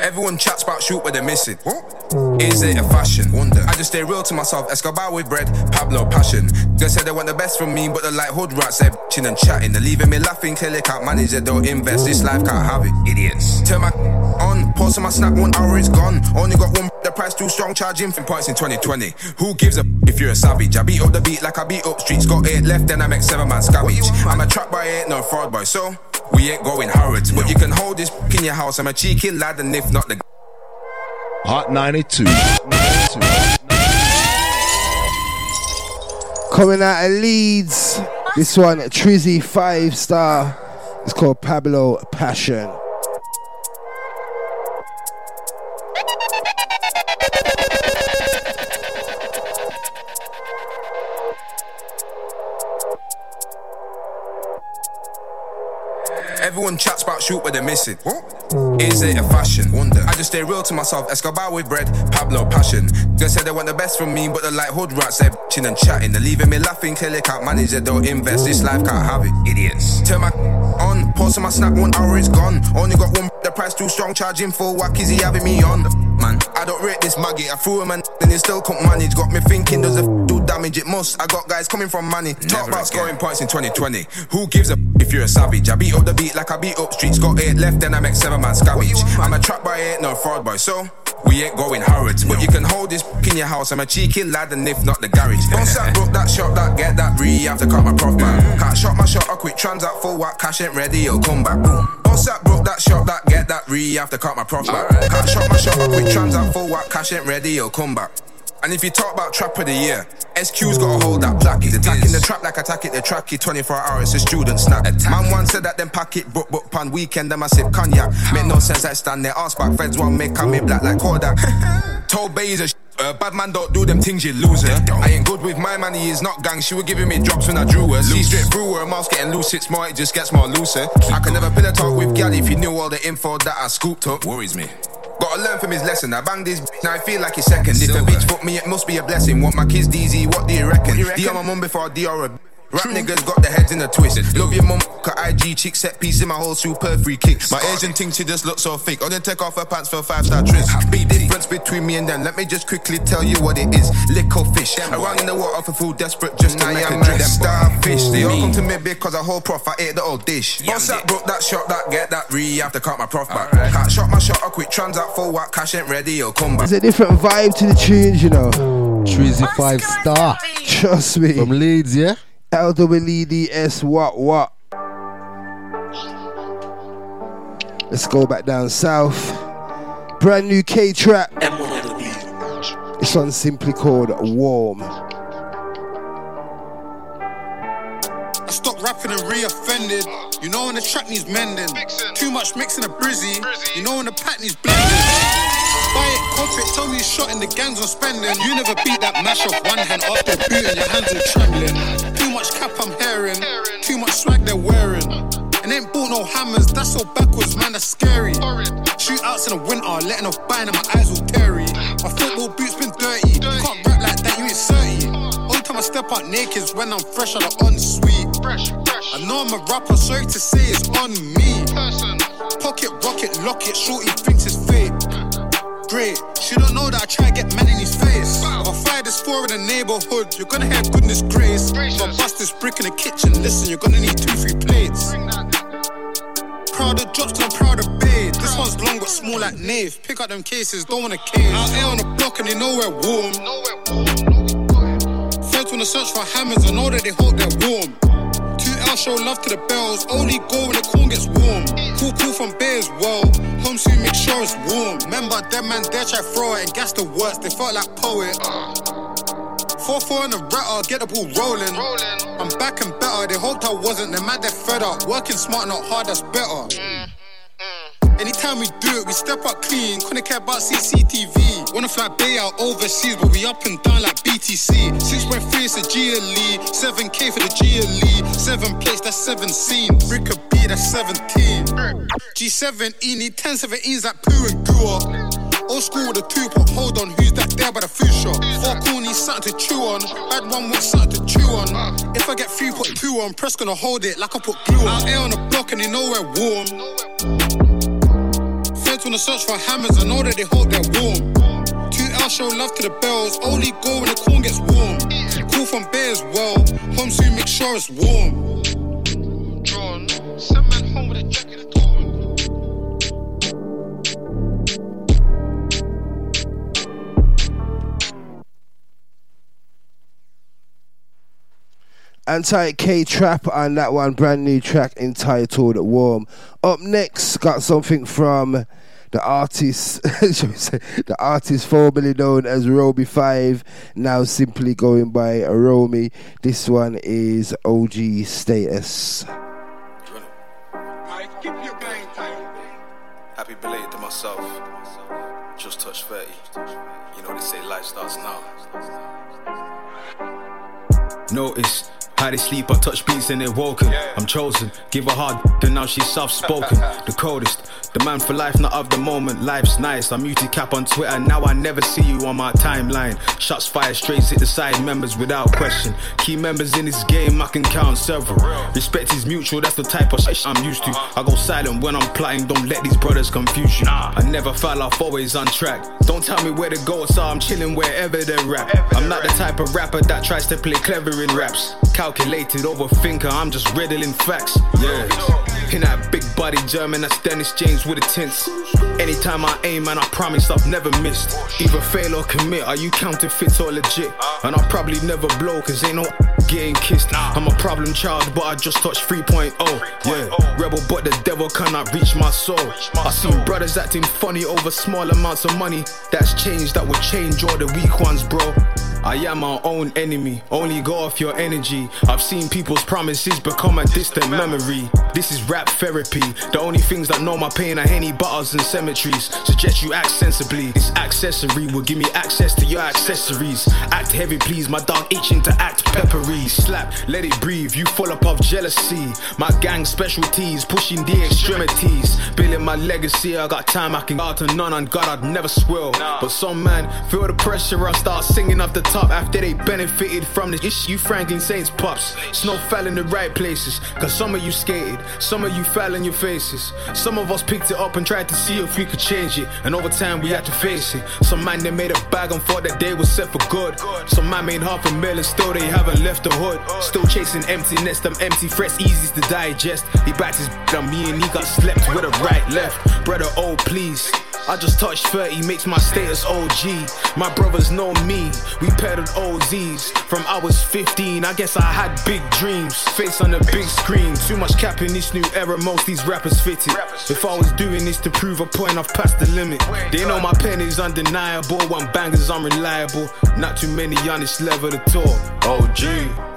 Everyone chats about shoot, but they're missing. Is it a fashion? Wonder. I just stay real to myself. Escobar with bread, Pablo passion. They said they want the best from me, but the like hood rats, they're and chatting. They're leaving me laughing till they can't manage it, don't invest. This life can't have it. Idiots. Turn my on, pause on my snap, one hour it's gone. Only got one, the price too strong, charging for points in 2020. Who gives a if you're a savage? I beat up the beat like I beat up streets. Got eight left, then I make seven man scavenge. I'm a trap boy, ain't no fraud boy, so. We ain't going Harrods, but you can hold this in your house. I'm a cheeky lad, and if not, the Hot 92. Coming out of Leeds. This one, Trizzy five star. It's called Pablo Passion. Everyone chats about shoot, but they're missing. Is it a fashion? Wonder. I just stay real to myself. Escobar with bread, Pablo passion. They said they want the best from me, but the like hood rats, they're bitching and chatting. They're leaving me laughing till they can't manage it, don't invest. This life can't have it. Idiots. Turn my on, pause on my snap, one hour it's gone. Only got one, the price too strong, charging full. What is he having me on? The f man, I don't rate this maggot. I threw him and then he still couldn't manage. Got me thinking, does it do damage? It must. I got guys coming from money. Talk about scoring points in 2020. Who gives a if you're a savage? I beat up the beat like I beat up streets. Got eight left, then I make seven man. I'm a trap boy, ain't no fraud boy. So. We ain't going Harrods, but you can hold this in your house. I'm a cheeky lad, and if not the garage. Don't sat broke that shot, that get that re. Have to cut my prof back. Can't shot my shot, I quit trans out full whack. Cash ain't ready, you'll come back. Don't broke that shot, that get that re. Have to cut my prof back. Can't shot my shot, I quit trans out full whack. Cash ain't ready, you'll come back. And if you talk about trap of the year, SQ's gotta hold that. He's attacking the trap like attack it the tracky. 24 hours, a student snap. Man one said that them pack it, book book pan weekend, them I sip cognac. Make no sense, I stand there, ask back, feds one make come in black like Kodak. Told Bays a sh- uh, bad man don't do them things, you loser. I ain't good with my money, is not gang. She was giving me drops when I drew her. See straight through her, mouth getting loose, it's more, it just gets more looser. I can never pillar talk with gal if you knew all the info that I scooped up. Worries me. Gotta learn from his lesson. I banged this now I feel like he's second. If a bitch fuck me, it must be a blessing. Want my kids DZ, what do you reckon? D on my mum before D or a Rap niggas got their heads in a twist. Love your mum, cut IG chick set piece in my whole super free kick. My Asian thing, she just looks so fake. Oh, Only take off her pants for a five star tris. Big difference between me and them. Let me just quickly tell you what it is. Lick or fish. Around in the water for food, desperate just to make a drink. Them starfish. They all come to me because I whole prof. I ate the old dish. Boss that broke that shot, that get that re. Have to cut my prof back. Can't shot my shot, I quit trans out for what cash ain't ready. You'll come back. There's a different vibe to the tunes, you know. Trizzy five star. Trust me. From Leeds, yeah? LWDS, what, what? Let's go back down south. Brand new K trap. This one's simply called Warm. I stopped rapping and re-offended. You know when the track needs mending. Too much mixing a brizzy. You know when the pack needs blending. Buy it, cop it, tell me you shot in the gangs on spending. You never beat that mash off one hand after booting, your hands all trembling. Much cap I'm hearing, too much swag they're wearing. And ain't bought no hammers, that's so backwards, man, that's scary. Shootouts in the winter, letting off buying and my eyes all teary. My football boots been dirty, can't rap like that, you ain't 30. Only time I step out naked is when I'm fresh out of ensuite. I know I'm a rapper, sorry to say it's on me. Pocket rocket, lock it, shorty thinks it's fake. Great, she don't know that I try to get man in his face. If I fire this four in the neighborhood, you're gonna have goodness grace. If I bust this brick in the kitchen, listen, you're gonna need two, three plates. Proud of drops, I'm proud of bait. This one's long but small like Nave. Pick up them cases, don't wanna cave. Out here on the block and they know we're warm. Feds wanna search for hammers, I know that they hope they're warm. Two L show love to the bells, only go when the corn gets warm. Cool, cool from bears, well. Home soon make sure it's warm. Remember, them man there try throw it and gas the worst, they felt like poet. 4 4 in the ratter, get the ball rolling. I'm back and better, they hoped I wasn't, they mad they're fed up. Working smart, not hard, that's better. Mm, mm, mm. Anytime we do it, we step up clean. Couldn't care about CCTV. Wanna fly Bay out overseas, but we up and down like BTC. 6.3 is a GLE, 7K for the GLE. 7 plates, that's 7 scenes. Rick a B, that's 17. G7E, need 10 17s like poo and goo Old school with a two pot, hold on, who's that there by the food shop? Four needs something to chew on. Bad one wants something to chew on. If I get three put two on, press gonna hold it like I put glue on. Out here on the block and they know we're warm. Feds wanna search for hammers, I know that they hope they're warm. Two L show love to the bells, only go when the corn gets warm. Cool from bears, well, home soon make sure it's warm. Drawn, send man home with a jacket and Anti K Trap and that one brand new track entitled Warm. Up next, got something from the artist, shall we say, the artist formerly known as Romy Five, now simply going by Romy. This one is OG Status. Happy belated to myself. Just touched 30. You know they say life starts now. Notice how they sleep, I touch beats and they're woken. I'm chosen, give a hard, then now she's soft spoken. The coldest, the man for life, not of the moment. Life's nice. I'm muted cap on Twitter, now I never see you on my timeline. Shots fired straight, hit the side members without question. Key members in this game, I can count several. Respect is mutual, that's the type of shit I'm used to. I go silent when I'm plotting, don't let these brothers confuse you. I never fell off, always on track. Don't tell me where to go, so I'm chilling wherever they rap. I'm not the type of rapper that tries to play clever in raps. Calculated overthinker, I'm just riddling facts. Yeah. In that big body German, that's Dennis James with the tints. Anytime I aim, man, I promise I've never missed. Either fail or commit, are you counterfeit or legit? And I'll probably never blow, cause ain't no getting kissed. I'm a problem child, but I just touched 3.0. Yeah, rebel, but the devil cannot reach my soul. I seen brothers acting funny over small amounts of money. That's change that would change all the weak ones, bro. I am my own enemy, only go off your energy. I've seen people's promises become a distant memory. This is rap therapy. The only things that know my pain are henny butters and cemeteries. Suggest you act sensibly. This accessory will give me access to your accessories. Act heavy, please. My dog itching to act peppery. Slap, let it breathe. You full up of jealousy. My gang specialties, pushing the extremities. Building my legacy. I got time I can go to none on God. I'd never swill. But some man feel the pressure. I start singing off the top after they benefited from this. You Franklin Saints pops. Snow fell in the right places. Cause some of you skated, some of you fell in your faces. Some of us picked it up and tried to see if we could change it. And over time we had to face it. Some man they made a bag and thought that day was set for good. Some man made half a million, still they haven't left the hood. Still chasing emptiness, them empty threats easy to digest. He backed his on me and he got slept with a right left. Brother, oh please. I just touched 30, makes my status OG. My brothers know me, we pedaled OZs. From I was 15, I guess I had big dreams. Face on the big screen, too much cap in this new era, most these rappers fitted. If I was doing this to prove a point, I've passed the limit. They know my pen is undeniable, one banger's unreliable. Not too many on this level to talk. OG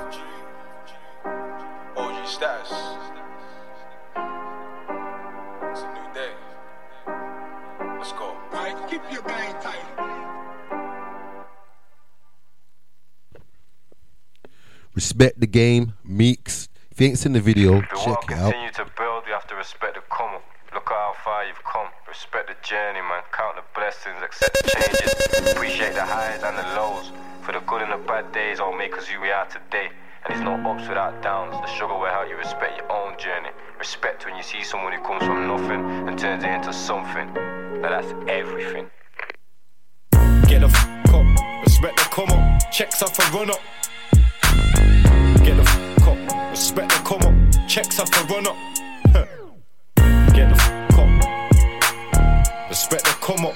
Respect the game, Meekz. If you ain't seen the video, If check it out. continue to build, you have to respect the come. Look at how far you've come. Respect the journey, man. Count the blessings, accept the changes. Appreciate the highs and the lows. For the good and the bad days, all make us who we are today. And it's no ups without downs. The struggle will help you respect your own journey. Respect when you see someone who comes from nothing and turns it into something. Now that's everything. Get the f up, respect the come up, checks off a run up. Get the f up, respect the come up, checks off a run up. Get the f up, respect the come up,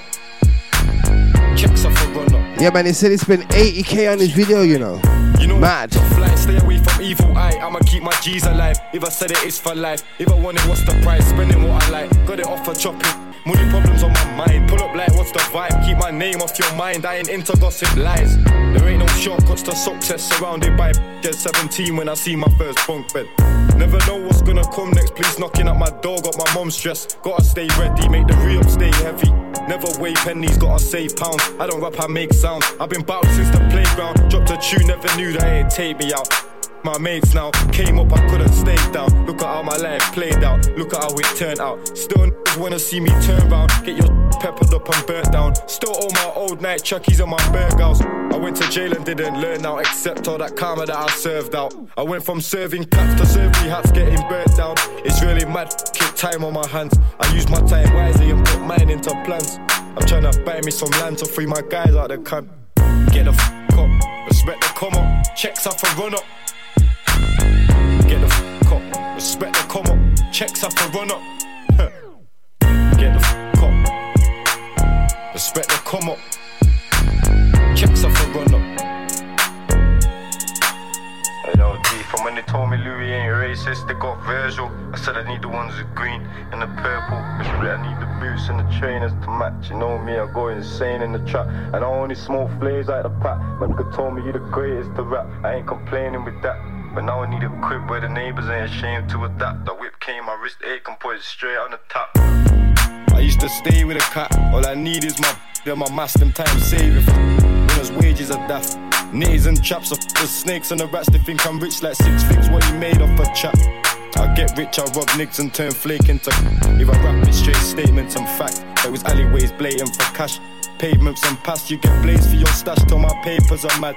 checks a run up. Yeah, man, he said he spent 80k on his video, you know. You know, Mad. line, stay away from evil eye. I'ma keep my G's alive. If I said it, it's for life. If I want it, what's the price? Spending what I like. Got it off for chopping. Money problems on my mind. Pull up like, what's the vibe? Keep my name off your mind. I ain't into gossip lies. There ain't no shortcuts to success. Surrounded by get 17 when I see my first bunk bed. Never know what's gonna come next. Please knocking at my door. Got my mom stressed. Gotta stay ready. Make the real stay heavy. Never weigh pennies. Gotta save pounds. I don't rap, I make sounds. I've been bout since the playground. Dropped a tune, never knew that it'd take me out. My mates now came up, I couldn't stay down. Look at how my life played out. Look at how it turned out. Still wanna see me turn round. Get your peppered up and burnt down. Still all my old night chuckies and my burgers. I went to jail and didn't learn out, except all that karma that I served out. I went from serving cats to serving hats, getting burnt down. It's really mad, keep time on my hands. I use my time wisely and put mine into plans. I'm trying to buy me some land to free my guys out the camp. Get the f up, respect the come up, checks off a run up. Get the f up, respect the come up, checks off a run up. Get the f up, respect the come up, checks off a run up. From when they told me Louis ain't racist, they got Virgil. I said I need the ones with green and the purple. I need the boots and the trainers to match. You know me, I go insane in the trap. And I only smoke flares out the pack. My nigga told me you the greatest to rap. I ain't complaining with that. But now I need a crib where the neighbors ain't ashamed to adapt. The whip came, my wrist ache and put it straight on the top. I used to stay with a cat. All I need is my then my mass them time saving When winners' wages are daft. Nitties and chaps of the snakes and the rats. They think I'm rich like six figs. What you made off a chat? I get rich, I rob nicks and turn flake into. If I rap it straight statements and facts. It was alleyways blatant for cash. Pavements and past, you get blazed for your stash till my papers are mad.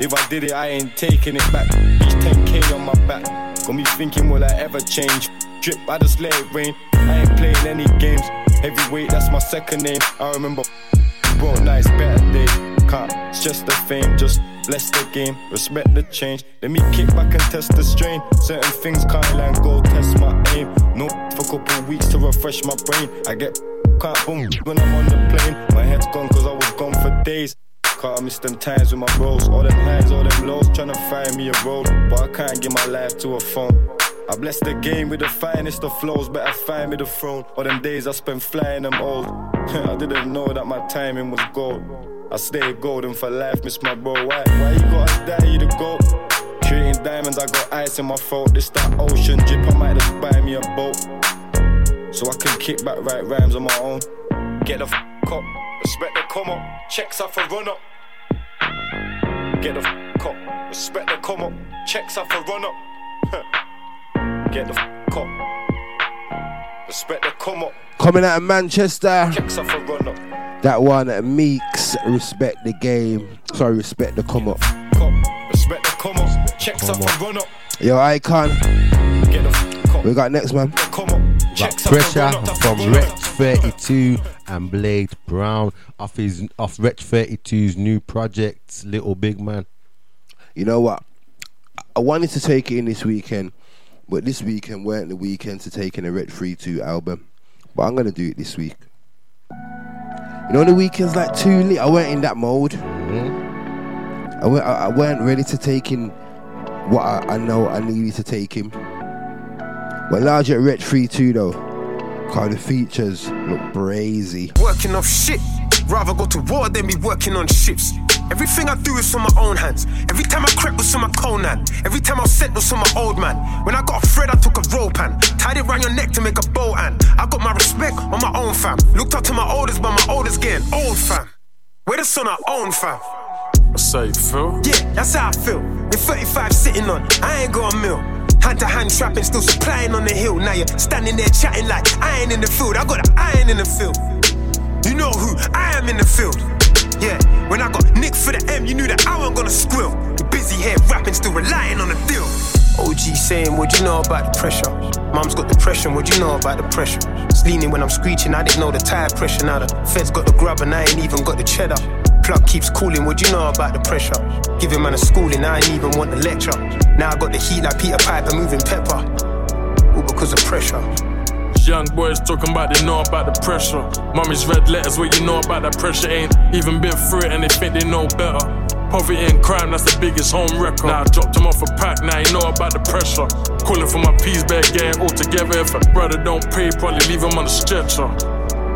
If I did it, I ain't taking it back. Each 10k on my back. Got me thinking, will I ever change? Drip, I just let it rain. I ain't playing any games. Heavyweight, that's my second name. I remember broke nights, better days. Can't stress the fame, just bless the game. Respect the change. Let me kick back and test the strain. Certain things can't land, go test my aim. No for a couple weeks to refresh my brain. I get can't boom when I'm on the plane. My head's gone cause I was gone for days. Can't miss them times with my bros. All them highs, all them lows, tryna find me a road. But I can't give my life to a phone. I bless the game with the finest of flows, better find me the throne. All them days I spent flying them old. I didn't know that my timing was gold. I stay golden for life, miss my bro. Why, why you gotta die, you the goat? Creating diamonds, I got ice in my throat. This that ocean drip, I might just buy me a boat. So I can kick back, write rhymes on my own. Get the f up, respect come up, checks off a run up. Get the f up, respect the come up, checks off a run up. Get the f up, respect the come up, Coming out of Manchester. checks off a run up. That one, Meekz, respect the game. Sorry, respect the come up. Respect the come up. Checks up and run up. Yo, Icon. We got next, man. Got pressure from Wretch 32 and Blade Brown off his off Wretch 32's new project, Little Big Man. You know what? I wanted to take it in this weekend, but this weekend weren't the weekend to take in a Wretch 32 album. But I'm gonna do it this week. You know, the weekend's like too late. I weren't in that mode. Mm-hmm. I, weren't, I, I weren't ready to take in what I, I know I needed to take him. But larger at Wretch 32 though, cause the features look brazy. Working off shit. Rather go to war than be working on ships. Everything I do is from my own hands. Every time I crept was from my Conan. Every time I sent was from my old man. When I got a thread, I took a rope and tied it round your neck to make a bow and I got my respect on my own fam. Looked up to my oldest, but my oldest getting old fam. We're the son I own fam. That's how you feel? Yeah, that's how I feel. In 35 sitting on, I ain't got a mill. Hand to hand trapping, still supplying on the hill. Now you're standing there chatting like I ain't in the field. I got an iron in the field. You know who I am in the field. Yeah, when I got nicked for the M, you knew that I wasn't gonna squill. Busy here rapping, still relying on the deal. OG saying, what you know about the pressure? Mom's got depression, what you know about the pressure? It's leaning when I'm screeching, I didn't know the tire pressure. Now the feds got the grub and I ain't even got the cheddar. Plug keeps calling, what you know about the pressure? Giving man a schooling, I ain't even want the lecture. Now I got the heat like Peter Piper moving pepper. All because of pressure. Young boys talking about they know about the pressure. Mommy's red letters where you know about that pressure. Ain't even been through it and they think they know better. Poverty and crime, that's the biggest home record. Now I dropped him off a pack, now you know about the pressure. Calling for my peas back, getting all together. If a brother don't pay, probably leave him on the stretcher.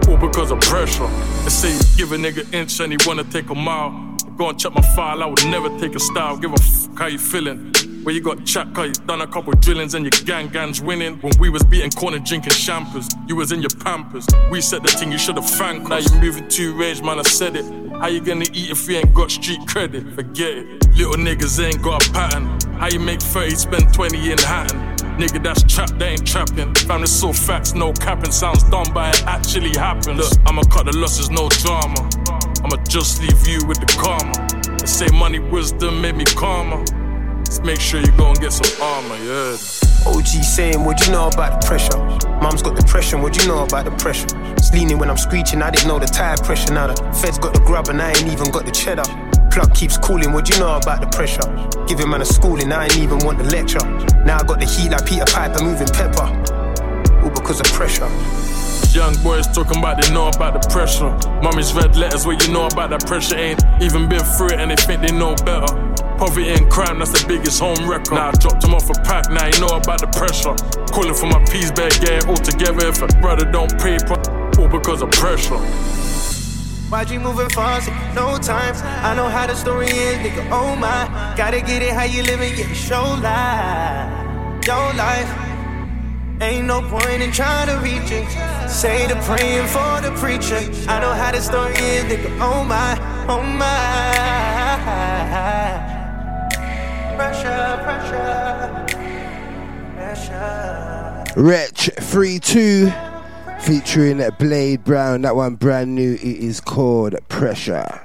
All because of pressure. They say you give a nigga inch and he wanna take a mile. Go and check my file, I would never take a style. Give a fuck how you feeling. Where you got chat, cause you done a couple drillings and your gang gangs winning. When we was beating corner drinking champers, you was in your pampers. We said the thing you should've thanked. Now you moving too range, man, I said it. How you gonna eat if you ain't got street credit? Forget it. Little niggas ain't got a pattern. How you make 30, spend 20 in Hatton? Nigga, that's trap, they ain't trapping. Family so facts, no capping. Sounds dumb, but it actually happened. Look, I'ma cut the losses, no drama. I'ma just leave you with the karma. They say money, wisdom made me calmer. Just make sure you go and get some armor, yeah. OG saying, what you know about the pressure? Mom's got depression, what you know about the pressure? It's leaning when I'm screeching, I didn't know the tire pressure. Now the feds got the grub and I ain't even got the cheddar. Plug keeps calling, what you know about the pressure? Giving man a schooling, I ain't even want the lecture. Now I got the heat like Peter Piper moving pepper. All because of pressure. Young boys talking about they know about the pressure. Mommy's red letters where you know about that pressure. Ain't even been through it and they think they know better. Poverty and crime, that's the biggest home record. Now I dropped him off a pack, now you know about the pressure. Calling for my peas back, getting all together. If a brother don't pay, all because of pressure. YG moving fast, no time. I know how the story is, nigga. Oh my, gotta get it how you living, yeah, show life, your life. Ain't no point in trying to reach it. Say the praying for the preacher. I know how the story is, nigga. Oh my, oh my. Pressure, pressure, pressure. Wretch 3 2 featuring Blade Brown. That one brand new. It is called Pressure.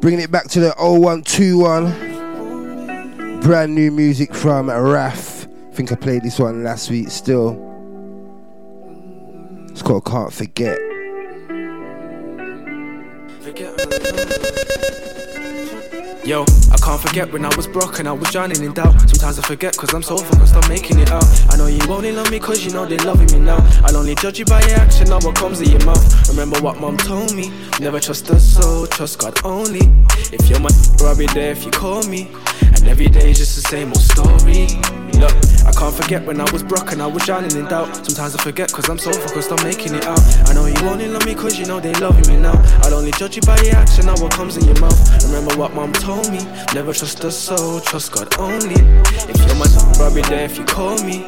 Bringing it back to the 0121. Brand new music from Raf. I think I played this one last week still. It's called Can't Forget. Yo, I can't forget when I was broken, I was drowning in doubt. Sometimes I forget cause I'm so focused on making it out. I know you only love me cause you know they're loving me now. I'll only judge you by your action, not what comes in your mouth. Remember what mom told me, never trust a soul, trust God only. If you're my I'll be there if you call me. And every day is just the same old story. Look, I can't forget when I was broken, I was drowning in doubt. Sometimes I forget cause I'm so focused on making it out. I know you only love me cause you know they loving me now. I'll only judge you by your action, not what comes in your mouth. Remember what mom told me, never trust a soul, trust God only. If you're my I'll be there if you call me.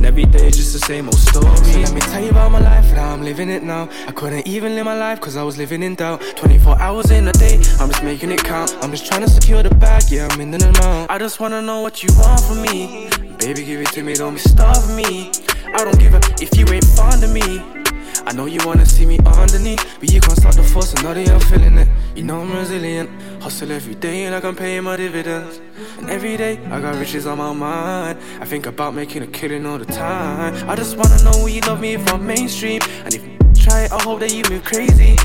And every day just the same old story. So let me tell you about my life how I'm living it now. I couldn't even live my life cause I was living in doubt. 24 hours in a day, I'm just making it count. I'm just trying to secure the bag, yeah, I'm in the amount. I just wanna know what you want from me. Baby, give it to me, don't be starving me. I don't give a if you ain't fond of me. I know you wanna see me underneath, but you can't stop the force, and know that I'm feeling it. You know I'm resilient, hustle every day like I'm paying my dividends. And every day I got riches on my mind. I think about making a killing all the time. I just wanna know will you love me if I'm mainstream, and if you try it, I hope that you move crazy.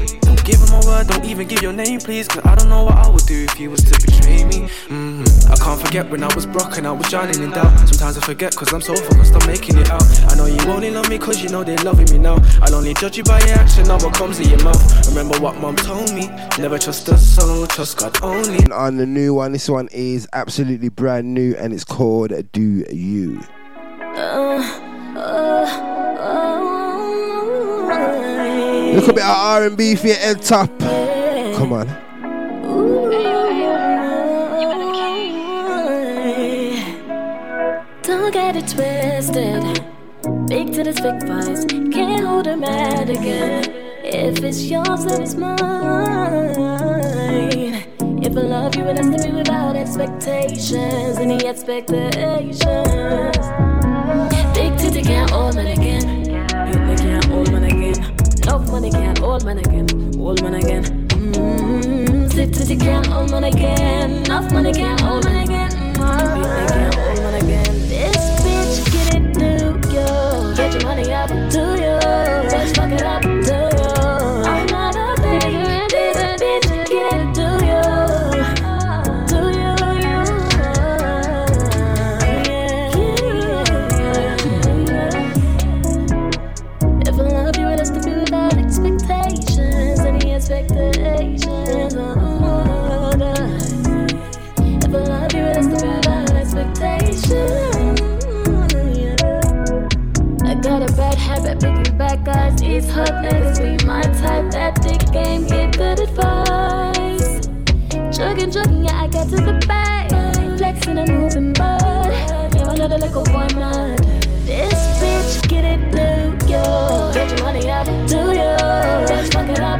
Don't give him my word, don't even give your name, please, cause I don't know what I would do if you was to betray me. hmm I can't forget when I was broke and I was drowning in doubt. Sometimes I forget cause I'm so focused on making it out. I know you only love me cause you know they're loving me now. I'll only judge you by your action, not what comes in your mouth. Remember what mom told me, never trust a soul, trust God only. And on the new one, this one is absolutely brand new and it's called Do You. Look a bit of R&B for your head top. Come on. Don't get it twisted. Big to this big voice. Can't hold her mad again. If it's yours, then it's mine. If I love you, it has to be without expectations. Any expectations. Big titty can't hold man again. Again. No money can't hold man again. Hold man again. Mm-hmm. Stick titty can't hold man again. Enough money can't hold man again. Mm-hmm. Can't hold man again. This bitch get it do you? Get your money up, do back guys. These hot niggas be my type. That dick game, get good advice. Chugging, chugging, yeah, I got to the bag. Flexing and moving, but yeah, I know the little boy mad. This bitch get it blue, yo. Get your money up, do? Bitch, fuck it up,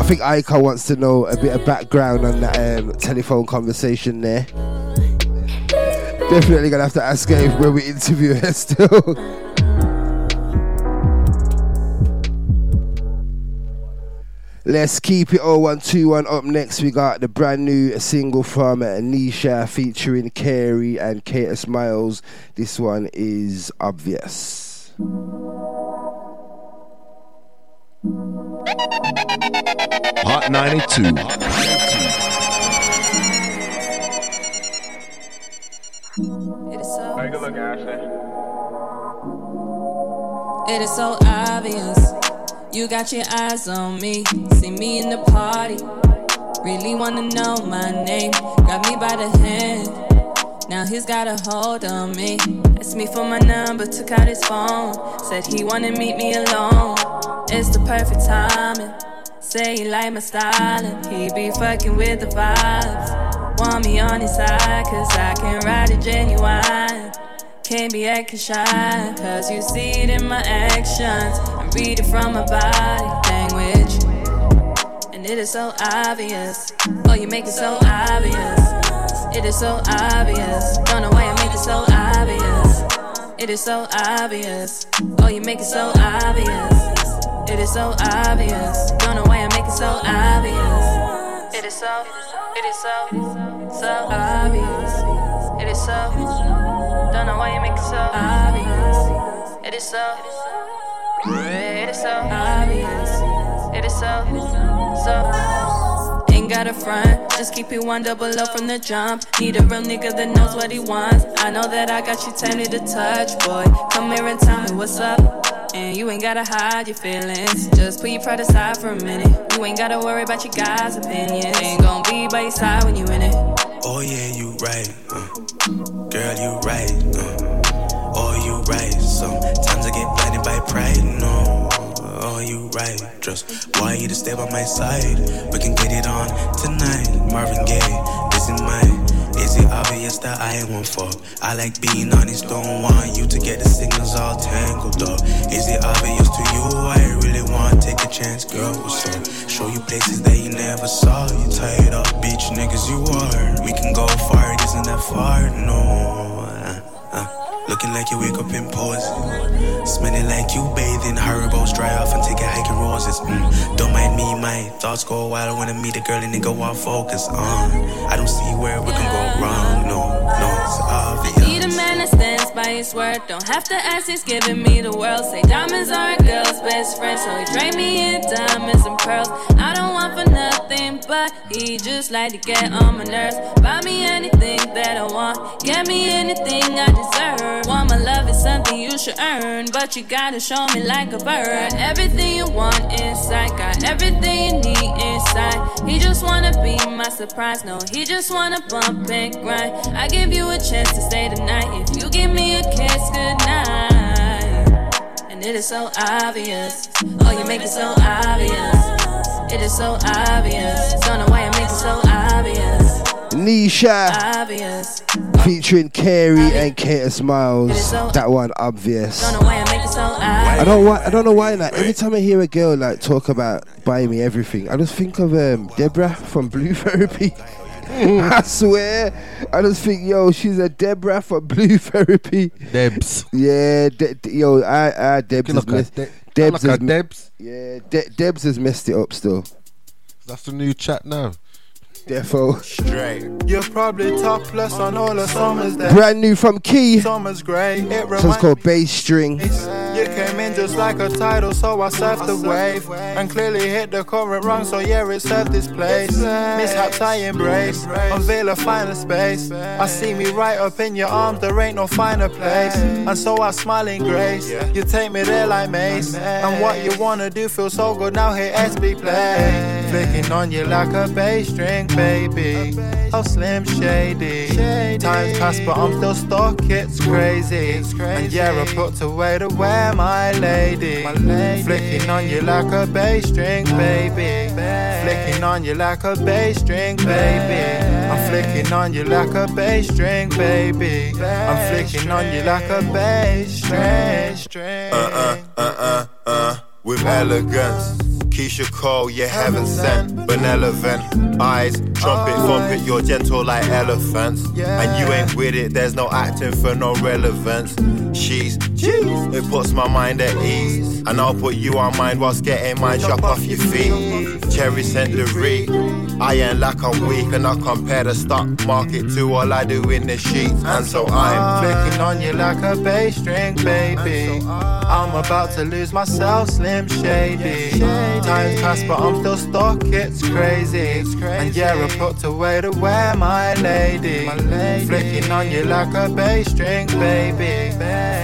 I think Aika wants to know a bit of background on that um, telephone conversation there. Definitely gonna have to ask her if when we interview her still. Let's keep it 0121 up next. We got the brand new single from Anisha featuring Carey and Kate Smiles. This one is obvious. Hot 92. Take a look, Ashley. It is so obvious. You got your eyes on me. See me in the party. Really wanna know my name. Got me by the hand. Now he's got a hold on me. Asked me for my number, took out his phone. Said he wanna meet me alone. It's the perfect timing. Say he like my style and he be fucking with the vibes. Want me on his side, cause I can ride it genuine. Can't be acting shy, cause you see it in my actions. I read it from my body language. And it is so obvious. Oh, you make it so obvious. It is so obvious. Don't know why you make it so obvious. It is so obvious. Oh, you make it so obvious. It is so obvious. Don't know why I make it so obvious. It is so, it is so, so obvious. It is so, don't know why you make it so obvious. It is so, it is so obvious. It is so, so. Ain't got gotta front. Just keep it one double up from the jump. Need a real nigga that knows what he wants. I know that I got you tiny to touch, boy. Come here and tell me what's up. And you ain't gotta hide your feelings. Just put your pride aside for a minute. You ain't gotta worry about your guys' opinions. Ain't gonna be by your side when you in it. Oh yeah, you right. Uh, girl, you right. Uh, oh, you right. Sometimes I get blinded by pride. No. Oh, you right. Just why you to stay by my side. We can get it on tonight. Marvin Gaye, this is mine. Is it obvious that I ain't one for? I like being honest, don't want you to get the signals all tangled up. Is it obvious to you? I really want to take a chance, girl. So show you places that you never saw. You tired up, bitch niggas you are. We can go far, it isn't that far, no. Uh, uh. Looking like you wake up in poses. Smelling like you bathe in herbals. Dry off and take a hike in roses. Mm. Don't mind me, my thoughts go wild when I meet a girl and go off focus. Uh. I don't see where we can his word. Don't have to ask, he's giving me the world. Say diamonds are a girl's best friend. So he trade me in diamonds and pearls. I don't want for nothing, but he just like to get on my nerves. Buy me anything that I want. Get me anything I deserve. Want my love is something you should earn. But you gotta show me like a bird. Everything you want inside. Got everything you need inside. He just wanna be my surprise. No, he just wanna bump and grind. I give you a chance to stay the night. If you give me a kiss goodnight. And it is so obvious. Oh, you make it so obvious. It is so obvious. Don't know why you make it so obvious. Nisha Obvious. featuring Carey and Kater Smiles. That one obvious. Don't know why I make it so I don't why I don't know why like every time I hear a girl like talk about buying me everything, I just think of um, Deborah from Blue Therapy. I swear, I just think yo, she's a Deborah from Blue Therapy. Debs. Yeah, de- de- yo, I, I Debs has Look at messed. De- Debs look has at Debs. Yeah, De- Debs has messed it up still. That's the new chat now. Defo. Straight. You're probably topless on all the summers there. Brand new from Key. Summer's grey. It So it's called Bass String. You came in just like a tidal, so I surfed the wave and clearly hit the current wrong, So yeah, it served this place. Mishaps I embrace, unveil a finer space. I see me right up in your arms, there ain't no finer place. And so I smile in grace. You take me there like Mace, and what you wanna do feels so good. Now hit SB play, flicking on you like a bass string, baby. Oh slim shady. Times pass, but I'm still stuck. It's crazy. And yeah, I put away to wear my lady. Flicking on you like a bass string, baby. Flicking on you like a bass string, baby. I'm flicking on you like a bass string, baby. I'm flicking on you like a bass string, string. Uh uh uh uh uh. With elegance. Keyshia Cole, you heaven sent. Benevolent eyes, trumpet, thump it, you're gentle like elephants. And you ain't with it, there's no acting for no relevance. She's, jeez, it puts my mind at ease. And I'll put you on mine whilst getting my drop off your feet. Cherry century. I ain't like I'm weak and I compare the stock market to all I do in the sheets. And so I'm flicking on you like a bass string, baby. I'm about to lose myself, Slim Shady. Times pass, but I'm still stuck, it's crazy. It's crazy. And yeah, I put away to wear my lady. Flicking on you like a bass string, baby.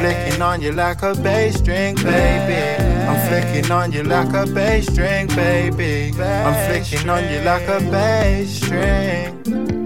Flicking on you like a bass string, baby. I'm flicking on you like a bass string, baby. I'm flicking on you like a bass string.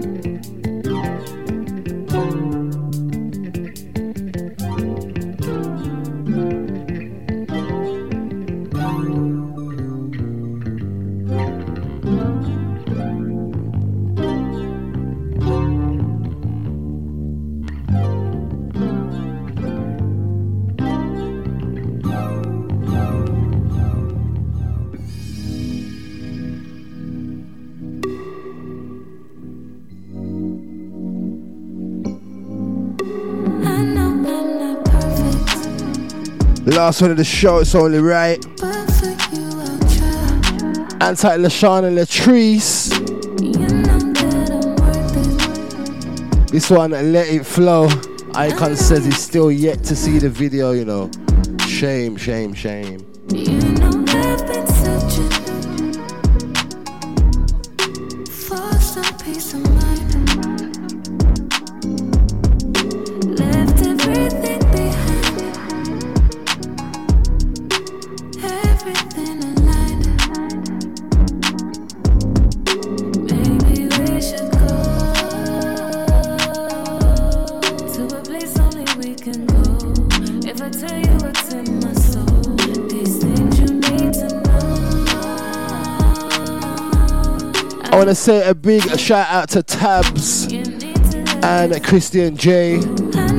Last one of the show, it's only right. Anti LaShawn and Latrice. This one, Let It Flow. Icon says he's still yet to see the video, you know. Shame, shame, shame. to say a big shout out to Tabz and Christian Jae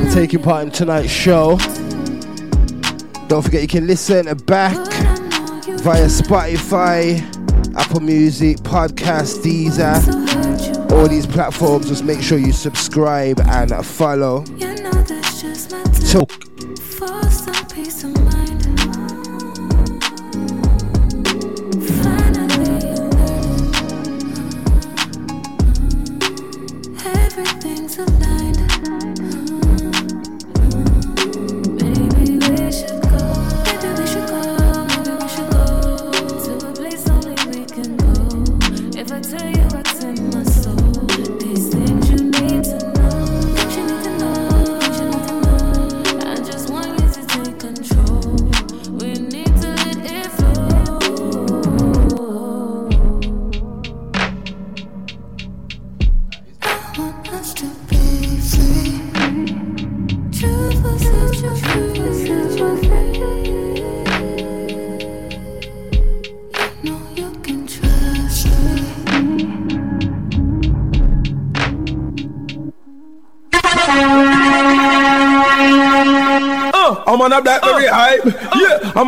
for taking part in tonight's show. Don't forget you can listen back via Spotify, Apple Music, Podcast, Deezer, all these platforms. Just make sure you subscribe and follow. So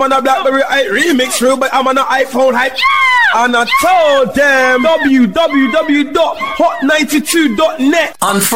on a BlackBerry I remix real, but I'm on an iPhone hype. Yeah! And I told them www.hot92.net on Friday.